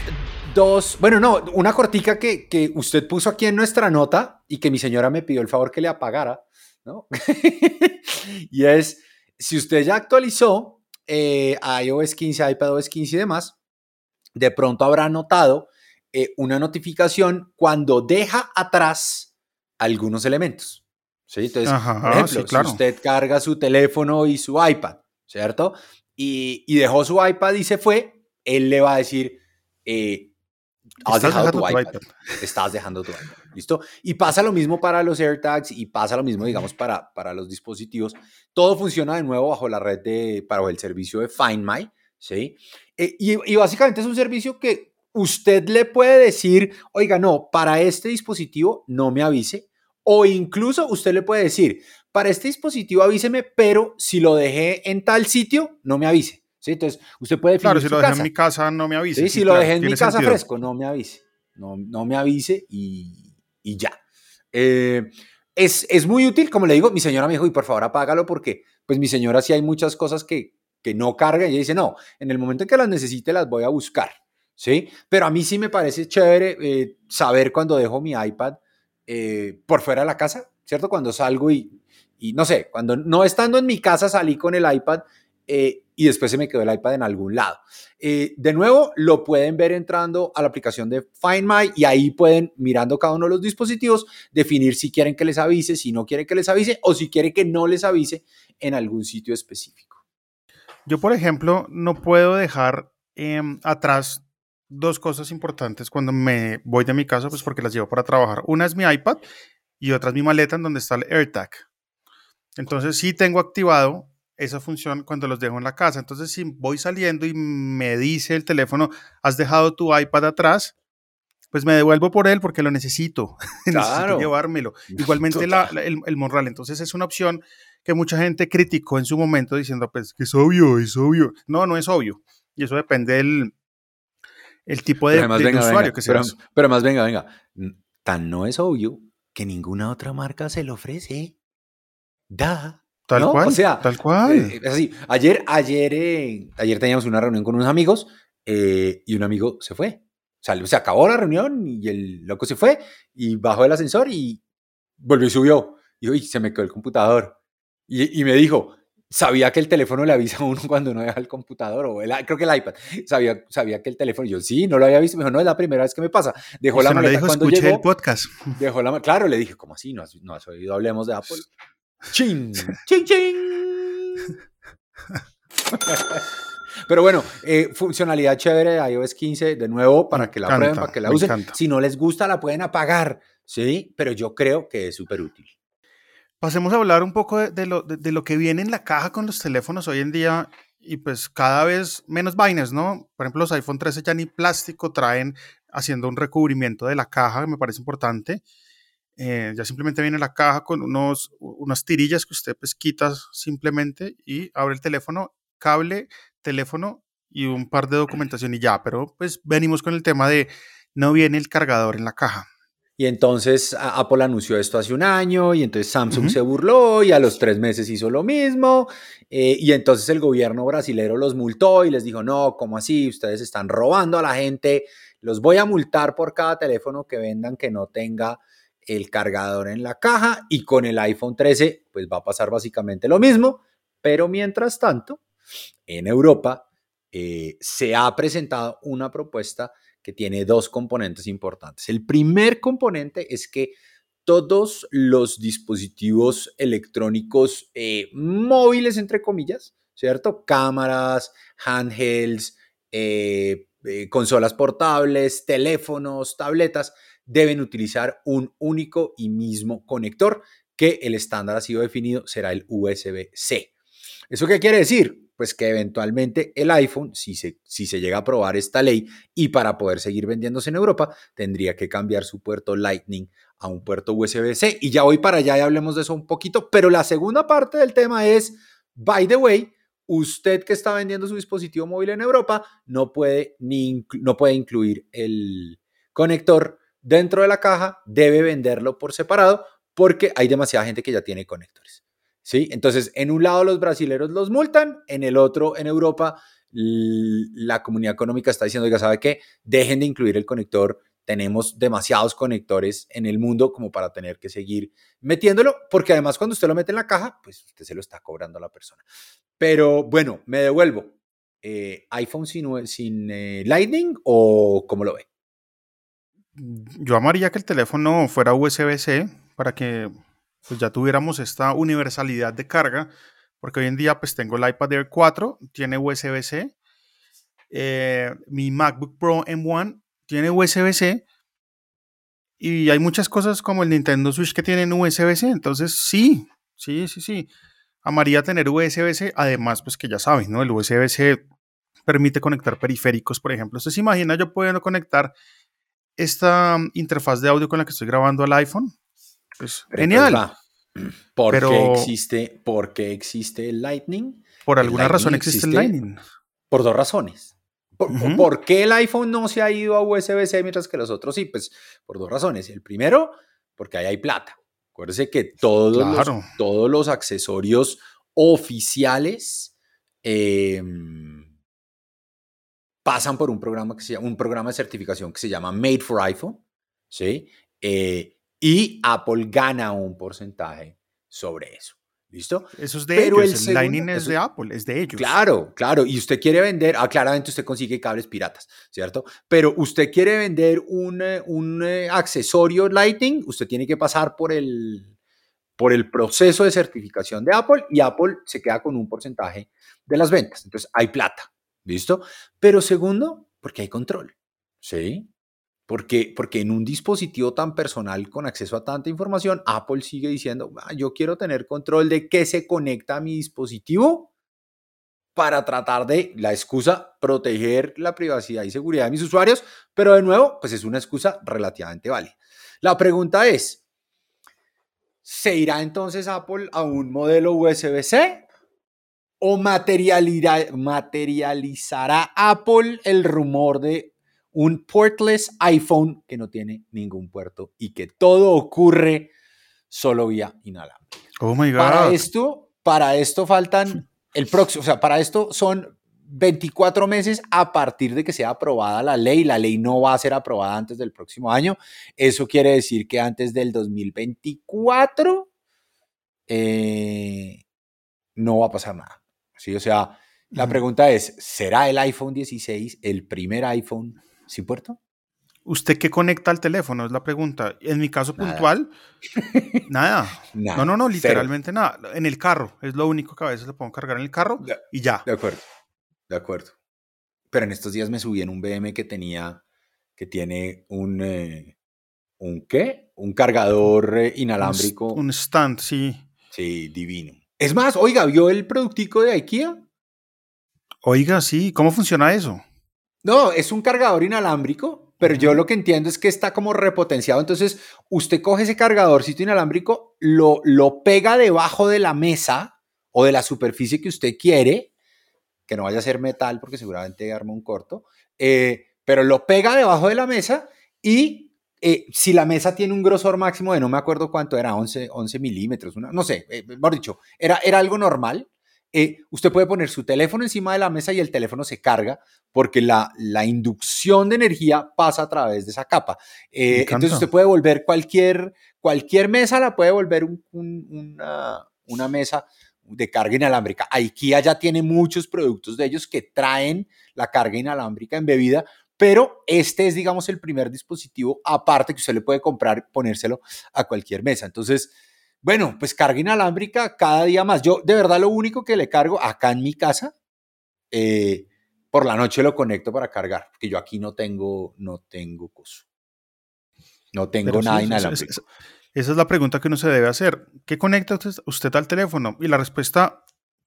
Speaker 2: dos, bueno, no, una cortica que, que usted puso aquí en nuestra nota y que mi señora me pidió el favor que le apagara ¿no? y es, si usted ya actualizó eh, iOS 15, iPadOS 15 y demás, de pronto habrá notado eh, una notificación cuando deja atrás algunos elementos. ¿sí? Entonces, por ejemplo, si usted carga su teléfono y su iPad, ¿cierto? Y, dejó su iPad y se fue, él le va a decir, eh, has dejado tu, iPad. Estás dejando tu iPad. ¿Listo? Y pasa lo mismo para los AirTags y pasa lo mismo, digamos, para, para los dispositivos. Todo funciona de nuevo bajo la red de, para el servicio de Find My, ¿sí? Eh, y, y, básicamente es un servicio que usted le puede decir, oiga, no, para este dispositivo no me avise. O incluso usted le puede decir, para este dispositivo avíseme, pero si lo dejé en tal sitio, no me avise. ¿Sí? Entonces, usted puede
Speaker 1: Claro, si lo dejé en mi casa, no me avise.
Speaker 2: Sí, si lo dejé en mi casa fresco, no me avise. No, no me avise y, y ya. Eh, es, es, muy útil, como le digo, mi señora me dijo, y por favor apágalo porque, pues mi señora sí hay muchas cosas que, que no carga y ella dice, no, en el momento en que las necesite las voy a buscar, ¿sí? Pero a mí sí me parece chévere eh, saber cuando dejo mi iPad eh, por fuera de la casa, ¿cierto? Cuando salgo y, y, no sé, cuando no estando en mi casa salí con el iPad eh, y después se me quedó el iPad en algún lado. Eh, de nuevo, lo pueden ver entrando a la aplicación de Find My y ahí pueden, mirando cada uno de los dispositivos, definir si quieren que les avise, si no quieren que les avise o si quieren que no les avise en algún sitio específico.
Speaker 1: Yo, por ejemplo, no puedo dejar em, atrás dos cosas importantes cuando me voy de mi casa, pues porque las llevo para trabajar. Una es mi iPad y otra es mi maleta en donde está el AirTag. Entonces sí tengo activado esa función cuando los dejo en la casa. Entonces, si voy saliendo y me dice el teléfono, has dejado tu iPad atrás, pues me devuelvo por él porque lo necesito. necesito llevármelo. Igualmente el, el Monral. Entonces, es una opción que mucha gente criticó en su momento diciendo, pues, que es obvio, es obvio. No, no es obvio. Y eso depende del el tipo de, usuario que
Speaker 2: sea. Pero, pero más, venga, venga. Tan no es obvio que ninguna otra marca se lo ofrece. Da.
Speaker 1: Tal cual. O sea, tal cual.
Speaker 2: Eh, es así. Ayer, ayer, eh, ayer teníamos una reunión con unos amigos eh, y un amigo se fue. O sea, se acabó la reunión y el loco se fue y bajó el ascensor y volvió y subió. Y se me quedó el computador. Y, y, me dijo, sabía que el teléfono le avisa a uno cuando uno deja el computador o el, creo que el iPad. Sabía, sabía que el teléfono, yo sí, no lo había visto. Me dijo, no, es la primera vez que me pasa. Dejó la maleta dijo, cuando llegó.
Speaker 1: el podcast.
Speaker 2: Dejó la Claro, le dije, ¿cómo así? ¿No has, no has oído? Hablemos de Apple. ¡Ching! ¡Ching, ching! Pero bueno, eh, funcionalidad chévere de iOS 15, de nuevo, para que la prueben, para que la usen. Si no les gusta, la pueden apagar, ¿sí? Pero yo creo que es súper útil.
Speaker 1: Pasemos a hablar un poco de, lo, de, lo, que viene en la caja con los teléfonos hoy en día y pues cada vez menos vainas, ¿no? Por ejemplo, los iPhone 13 ya ni plástico traen haciendo un recubrimiento de la caja, que me parece importante. Eh, ya simplemente viene la caja con unos, unas tirillas que usted pues quita simplemente y abre el teléfono, cable, teléfono y un par de documentación y ya, pero pues venimos con el tema de no viene el cargador en la caja.
Speaker 2: Y entonces Apple anunció esto hace un año y entonces Samsung se burló y a los tres meses hizo lo mismo eh, y entonces el gobierno brasilero los multó y les dijo, no, ¿cómo así? Ustedes están robando a la gente, los voy a multar por cada teléfono que vendan que no tenga el cargador en la caja y con el iPhone 13 pues va a pasar básicamente lo mismo, pero mientras tanto en Europa eh, se ha presentado una propuesta que tiene dos componentes importantes. El primer componente es que todos los dispositivos electrónicos eh, móviles, entre comillas, ¿cierto? Cámaras, handhelds, eh, consolas portables, teléfonos, tabletas, deben utilizar un único y mismo conector que el estándar ha sido definido será el USB-C. ¿Eso qué quiere decir? Pues que eventualmente el iPhone, si se, si se llega a aprobar esta ley y para poder seguir vendiéndose en Europa, tendría que cambiar su puerto Lightning a un puerto USB-C. Y ya voy para allá y hablemos de eso un poquito. Pero la segunda parte del tema es, by the way, usted que está vendiendo su dispositivo móvil en Europa no puede, ni no puede incluir el conector dentro de la caja, debe venderlo por separado porque hay demasiada gente que ya tiene conectores. ¿sí? Entonces, en un lado los brasileros los multan, en el otro, en Europa, la comunidad económica está diciendo, oiga, ¿sabe qué? Dejen de incluir el conector. Tenemos demasiados conectores en el mundo como para tener que seguir metiéndolo, porque además cuando usted lo mete en la caja, pues usted se lo está cobrando a la persona. Pero bueno, me devuelvo. Eh, ¿iPhone sin, eh, Lightning o cómo lo ve?
Speaker 1: Yo amaría que el teléfono fuera USB-C para que pues, ya tuviéramos esta universalidad de carga, porque hoy en día pues tengo el iPad Air 4, tiene USB-C, eh, mi MacBook Pro M1 tiene USB-C y hay muchas cosas como el Nintendo Switch que tienen USB-C, entonces sí, sí, sí, sí, amaría tener USB-C, además pues que ya saben, ¿no? El USB-C permite conectar periféricos, por ejemplo. ¿Usted se imagina yo pudiendo conectar esta interfaz de audio con la que estoy grabando al iPhone? Pues, genial.
Speaker 2: ¿Por, qué existe, ¿Por qué existe el Lightning?
Speaker 1: Por alguna razón existe, el Lightning.
Speaker 2: Por dos razones. Por, qué el iPhone no se ha ido a USB-C mientras que los otros sí? Pues por dos razones. El primero, porque ahí hay plata. Acuérdese que todos, los, todos los accesorios oficiales em, pasan por un programa, que se llama, un programa de certificación que se llama Made for iPhone. ¿sí? Eh, y Apple gana un porcentaje sobre eso. ¿Listo?
Speaker 1: Eso es de ellos, el, Lightning es de Apple, es de ellos.
Speaker 2: Claro, claro, y usted quiere vender, ah, claramente usted consigue cables piratas, ¿cierto? Pero usted quiere vender un, eh, un eh, accesorio Lightning, usted tiene que pasar por el, por el proceso de certificación de Apple y Apple se queda con un porcentaje de las ventas. Entonces, hay plata, ¿listo? Pero segundo, porque hay control, ¿sí? Porque, porque en un dispositivo tan personal con acceso a tanta información, Apple sigue diciendo, ah, yo quiero tener control de qué se conecta a mi dispositivo para tratar de, la excusa, proteger la privacidad y seguridad de mis usuarios, pero de nuevo, pues es una excusa relativamente válida. La pregunta es, ¿se irá entonces Apple a un modelo USB-C o materializará Apple el rumor de un portless iPhone que no tiene ningún puerto y que todo ocurre solo vía inalámbrica.
Speaker 1: Oh my God.
Speaker 2: Para esto, para esto faltan el próximo, o sea, para esto son 24 meses a partir de que sea aprobada la ley. La ley no va a ser aprobada antes del próximo año. Eso quiere decir que antes del 2024 eh, no va a pasar nada. ¿Sí? O sea, la pregunta es, ¿será el iPhone 16 el primer iPhone sin puerto?
Speaker 1: ¿Usted qué conecta al teléfono? Es la pregunta. En mi caso puntual, nada. no, no, no, literalmente nada. En el carro, es lo único que a veces le puedo cargar en el carro y ya.
Speaker 2: De acuerdo, de acuerdo. Pero en estos días me subí en un BM que tenía, que tiene un, eh, ¿un qué? Un cargador eh, inalámbrico.
Speaker 1: Un, un stand, sí.
Speaker 2: Sí, divino. Es más, oiga, ¿vio el productico de IKEA?
Speaker 1: Oiga, sí, ¿cómo funciona eso?
Speaker 2: No, es un cargador inalámbrico, pero yo lo que entiendo es que está como repotenciado. Entonces, usted coge ese cargadorcito inalámbrico, lo, lo pega debajo de la mesa o de la superficie que usted quiere, que no vaya a ser metal porque seguramente arma un corto, eh, pero lo pega debajo de la mesa y eh, si la mesa tiene un grosor máximo de no me acuerdo cuánto era, 11, 11 milímetros, no sé, eh, mejor dicho, era, era algo normal, eh, usted puede poner su teléfono encima de la mesa y el teléfono se carga porque la, la inducción de energía pasa a través de esa capa. Eh, entonces usted puede volver cualquier, cualquier mesa, la puede volver una, una mesa de carga inalámbrica. IKEA ya tiene muchos productos de ellos que traen la carga inalámbrica embebida, pero este es, digamos, el primer dispositivo aparte que usted le puede comprar ponérselo a cualquier mesa. Entonces, bueno, pues carga inalámbrica cada día más. Yo, de verdad, lo único que le cargo acá en mi casa, eh, por la noche lo conecto para cargar, porque yo aquí no tengo, no tengo coso. No tengo nada inalámbrico.
Speaker 1: esa es la pregunta que uno se debe hacer. ¿Qué conecta usted al teléfono? Y la respuesta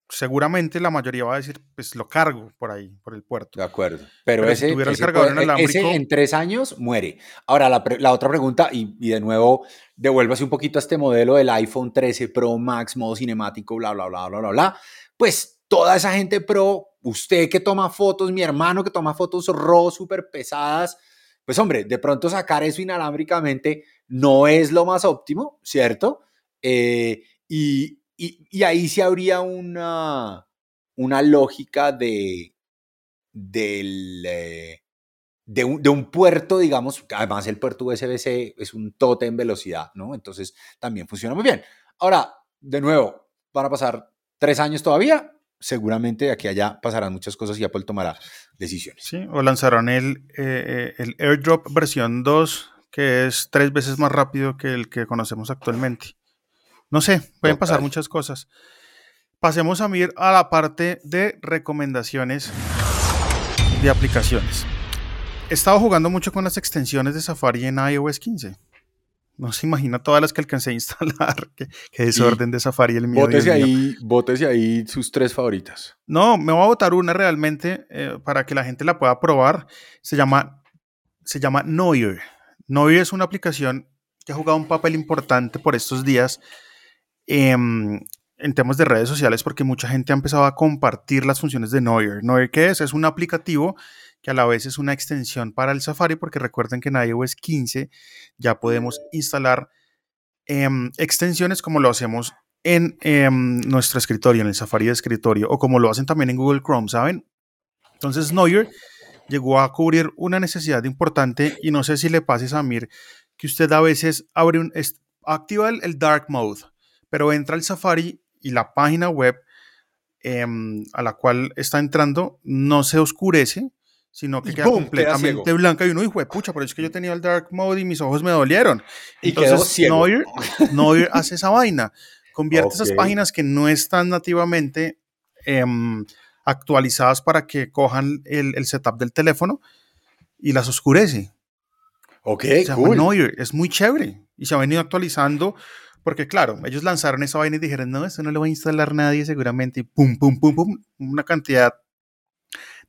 Speaker 1: seguramente la mayoría va a decir, pues lo cargo por ahí, por el puerto.
Speaker 2: De acuerdo. Pero, ese, en tres años muere. Ahora, la, otra pregunta, y, y, de nuevo, devuélvase un poquito a este modelo del iPhone 13 Pro Max, modo cinemático, bla, bla, bla, bla, bla, bla. Pues toda esa gente pro, usted que toma fotos, mi hermano que toma fotos RAW súper pesadas, pues hombre, de pronto sacar eso inalámbricamente no es lo más óptimo, ¿cierto? Eh, y, y, ahí sí habría una, una lógica de, del, eh, de, un, de, un, puerto, digamos, además el puerto USB-C es un tote en velocidad, ¿no? Entonces también funciona muy bien. Ahora, de nuevo, van a pasar tres años todavía, seguramente aquí allá pasarán muchas cosas y Apple tomará decisiones.
Speaker 1: Sí, o lanzarán el, eh, el AirDrop versión 2, que es tres veces más rápido que el que conocemos actualmente. No sé, pueden pasar muchas cosas. Pasemos a mir a la parte de recomendaciones de aplicaciones. He estado jugando mucho con las extensiones de Safari en iOS 15. No se imagina todas las que alcancé a instalar. Qué, desorden de Safari el mío.
Speaker 2: Bótese ahí, bótese ahí sus tres favoritas.
Speaker 1: No, me voy a botar una realmente eh, para que la gente la pueda probar. Se llama, se llama Noir. Noir es una aplicación que ha jugado un papel importante por estos días Em, en temas de redes sociales porque mucha gente ha empezado a compartir las funciones de Noir. Noir, ¿qué es? Es un aplicativo que a la vez es una extensión para el Safari porque recuerden que en iOS 15 ya podemos instalar em, extensiones como lo hacemos en em, nuestro escritorio, en el Safari de escritorio o como lo hacen también en Google Chrome, ¿saben? Entonces Noir llegó a cubrir una necesidad importante y no sé si le pase a Samir que usted a veces abre un, activa el dark mode pero entra al Safari y la página web em, a la cual está entrando no se oscurece, sino que queda completamente blanca y uno dijo, pucha, pero es que yo tenía el dark mode y mis ojos me dolieron. Y Entonces, Noir, Noir hace esa vaina, convierte esas páginas que no están nativamente em, actualizadas para que cojan el, setup del teléfono y las oscurece.
Speaker 2: Ok,
Speaker 1: Noir, es muy chévere y se ha venido actualizando porque claro, ellos lanzaron esa vaina y dijeron, no, eso no lo va a instalar nadie seguramente. Y pum, pum, pum, pum, una cantidad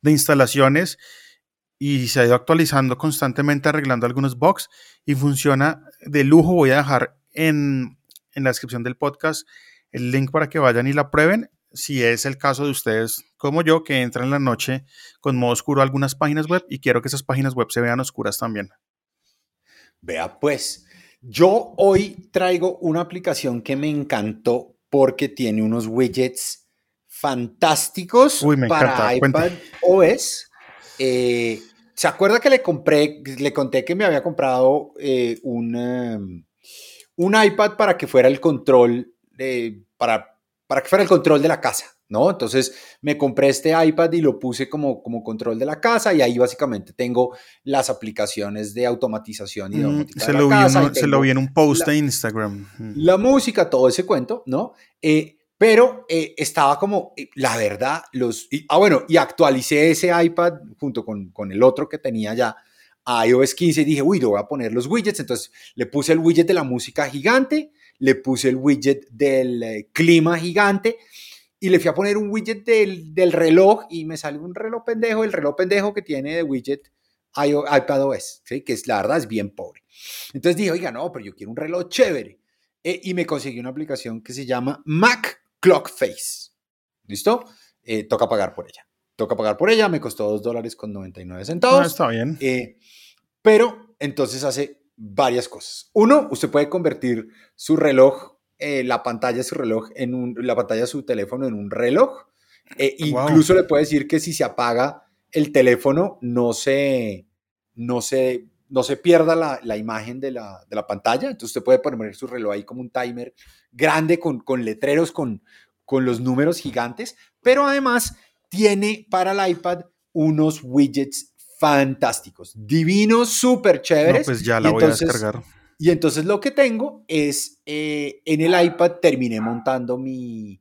Speaker 1: de instalaciones y se ha ido actualizando constantemente, arreglando algunos bugs y funciona de lujo. Voy a dejar en, en la descripción del podcast el link para que vayan y la prueben. Si es el caso de ustedes como yo, que entran en la noche con modo oscuro a algunas páginas web y quiero que esas páginas web se vean oscuras también.
Speaker 2: Vea pues, yo hoy traigo una aplicación que me encantó porque tiene unos widgets fantásticos para iPad OS. Eh, ¿Se acuerda que le compré, le conté que me había comprado eh, un, um, un iPad para que fuera el control, de, para, para que fuera el control de la casa? ¿No? Entonces me compré este iPad y lo puse como, como control de la casa y ahí básicamente tengo las aplicaciones de automatización y de mm,
Speaker 1: se, lo vi se lo vi en un post de Instagram.
Speaker 2: Mm. La música, todo ese cuento, ¿no? Eh, pero eh, estaba como, eh, la verdad, los... ah, bueno, y actualicé ese iPad junto con, con el otro que tenía ya a iOS 15 y dije, uy, le voy a poner los widgets. Entonces le puse el widget de la música gigante, le puse el widget del clima gigante y le fui a poner un widget del, del, reloj y me salió un reloj pendejo, el reloj pendejo que tiene de widget iPadOS, ¿sí? que es la verdad es bien pobre. Entonces dije, oiga, no, pero yo quiero un reloj chévere. Eh, y me conseguí una aplicación que se llama Mac Clock Face. ¿Listo? Eh, toca pagar por ella. Toca pagar por ella, me costó 2 dólares con 99 centavos.
Speaker 1: Ah, está bien.
Speaker 2: Eh, pero entonces hace varias cosas. Uno, usted puede convertir su reloj eh, la pantalla de su reloj en un, la pantalla de su teléfono en un reloj. Eh, incluso le puede decir que si se apaga el teléfono no se, no se, no se pierda la, la imagen de la, de la, pantalla. Entonces usted puede poner su reloj ahí como un timer grande con, con letreros, con, con los números gigantes, pero además tiene para el iPad unos widgets fantásticos, divinos, súper chéveres.
Speaker 1: pues ya la voy a descargar.
Speaker 2: Y entonces lo que tengo es, eh, en el iPad terminé montando mi,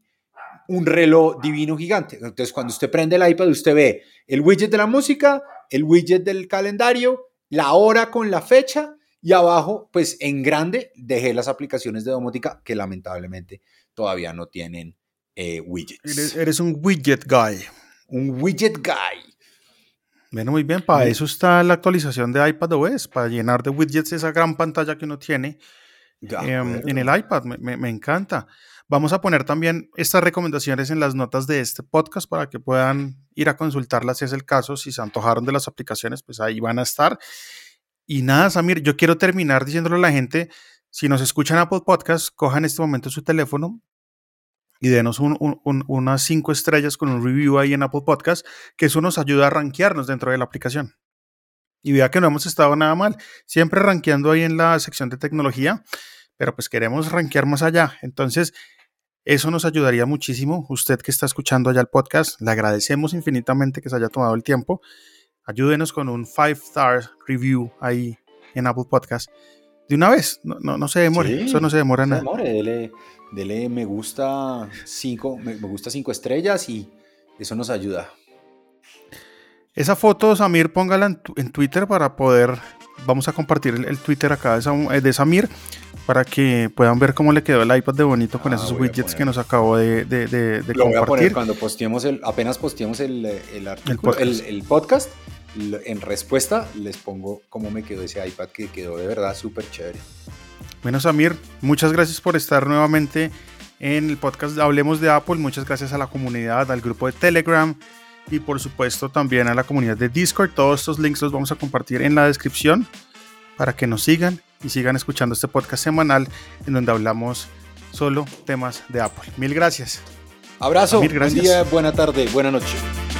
Speaker 2: un reloj divino gigante. Entonces cuando usted prende el iPad, usted ve el widget de la música, el widget del calendario, la hora con la fecha y abajo, pues en grande, dejé las aplicaciones de domótica que lamentablemente todavía no tienen eh, widgets.
Speaker 1: Eres, un widget guy.
Speaker 2: Un widget guy.
Speaker 1: Bueno, muy bien, para eso está la actualización de iPad OS, para llenar de widgets esa gran pantalla que uno tiene em, en el iPad. Me, me, encanta. Vamos a poner también estas recomendaciones en las notas de este podcast para que puedan ir a consultarlas si es el caso. Si se antojaron de las aplicaciones, pues ahí van a estar. Y nada, Samir, yo quiero terminar diciéndole a la gente, si nos escuchan Apple Podcast, cojan en este momento su teléfono y denos unas cinco estrellas con un review ahí en Apple Podcast, que eso nos ayuda a rankearnos dentro de la aplicación. Y vea que no hemos estado nada mal, siempre rankeando ahí en la sección de tecnología, pero pues queremos rankear más allá. Entonces, eso nos ayudaría muchísimo. Usted que está escuchando allá el podcast, le agradecemos infinitamente que se haya tomado el tiempo. Ayúdenos con un 5 star review ahí en Apple Podcast. De una vez, no, no, se demore, eso no se demora no nada.
Speaker 2: Se demore, dele, me gusta 5 me, gusta cinco estrellas y eso nos ayuda.
Speaker 1: Esa foto, Samir, póngala en, Twitter para poder. Vamos a compartir el, Twitter acá de, Samir para que puedan ver cómo le quedó el iPad de bonito con ah, esos widgets que nos acabo de, de, Lo compartir. Voy a poner
Speaker 2: cuando posteemos el, apenas posteemos el, el, el podcast en respuesta les pongo cómo me quedó ese iPad que quedó de verdad súper chévere.
Speaker 1: Bueno, Samir, muchas gracias por estar nuevamente en el podcast Hablemos de Apple. Muchas gracias a la comunidad, al grupo de Telegram y por supuesto también a la comunidad de Discord. Todos estos links los vamos a compartir en la descripción para que nos sigan y sigan escuchando este podcast semanal en donde hablamos solo temas de Apple. Mil gracias.
Speaker 2: Abrazo, Mil gracias. buen día, buena tarde, buena noche.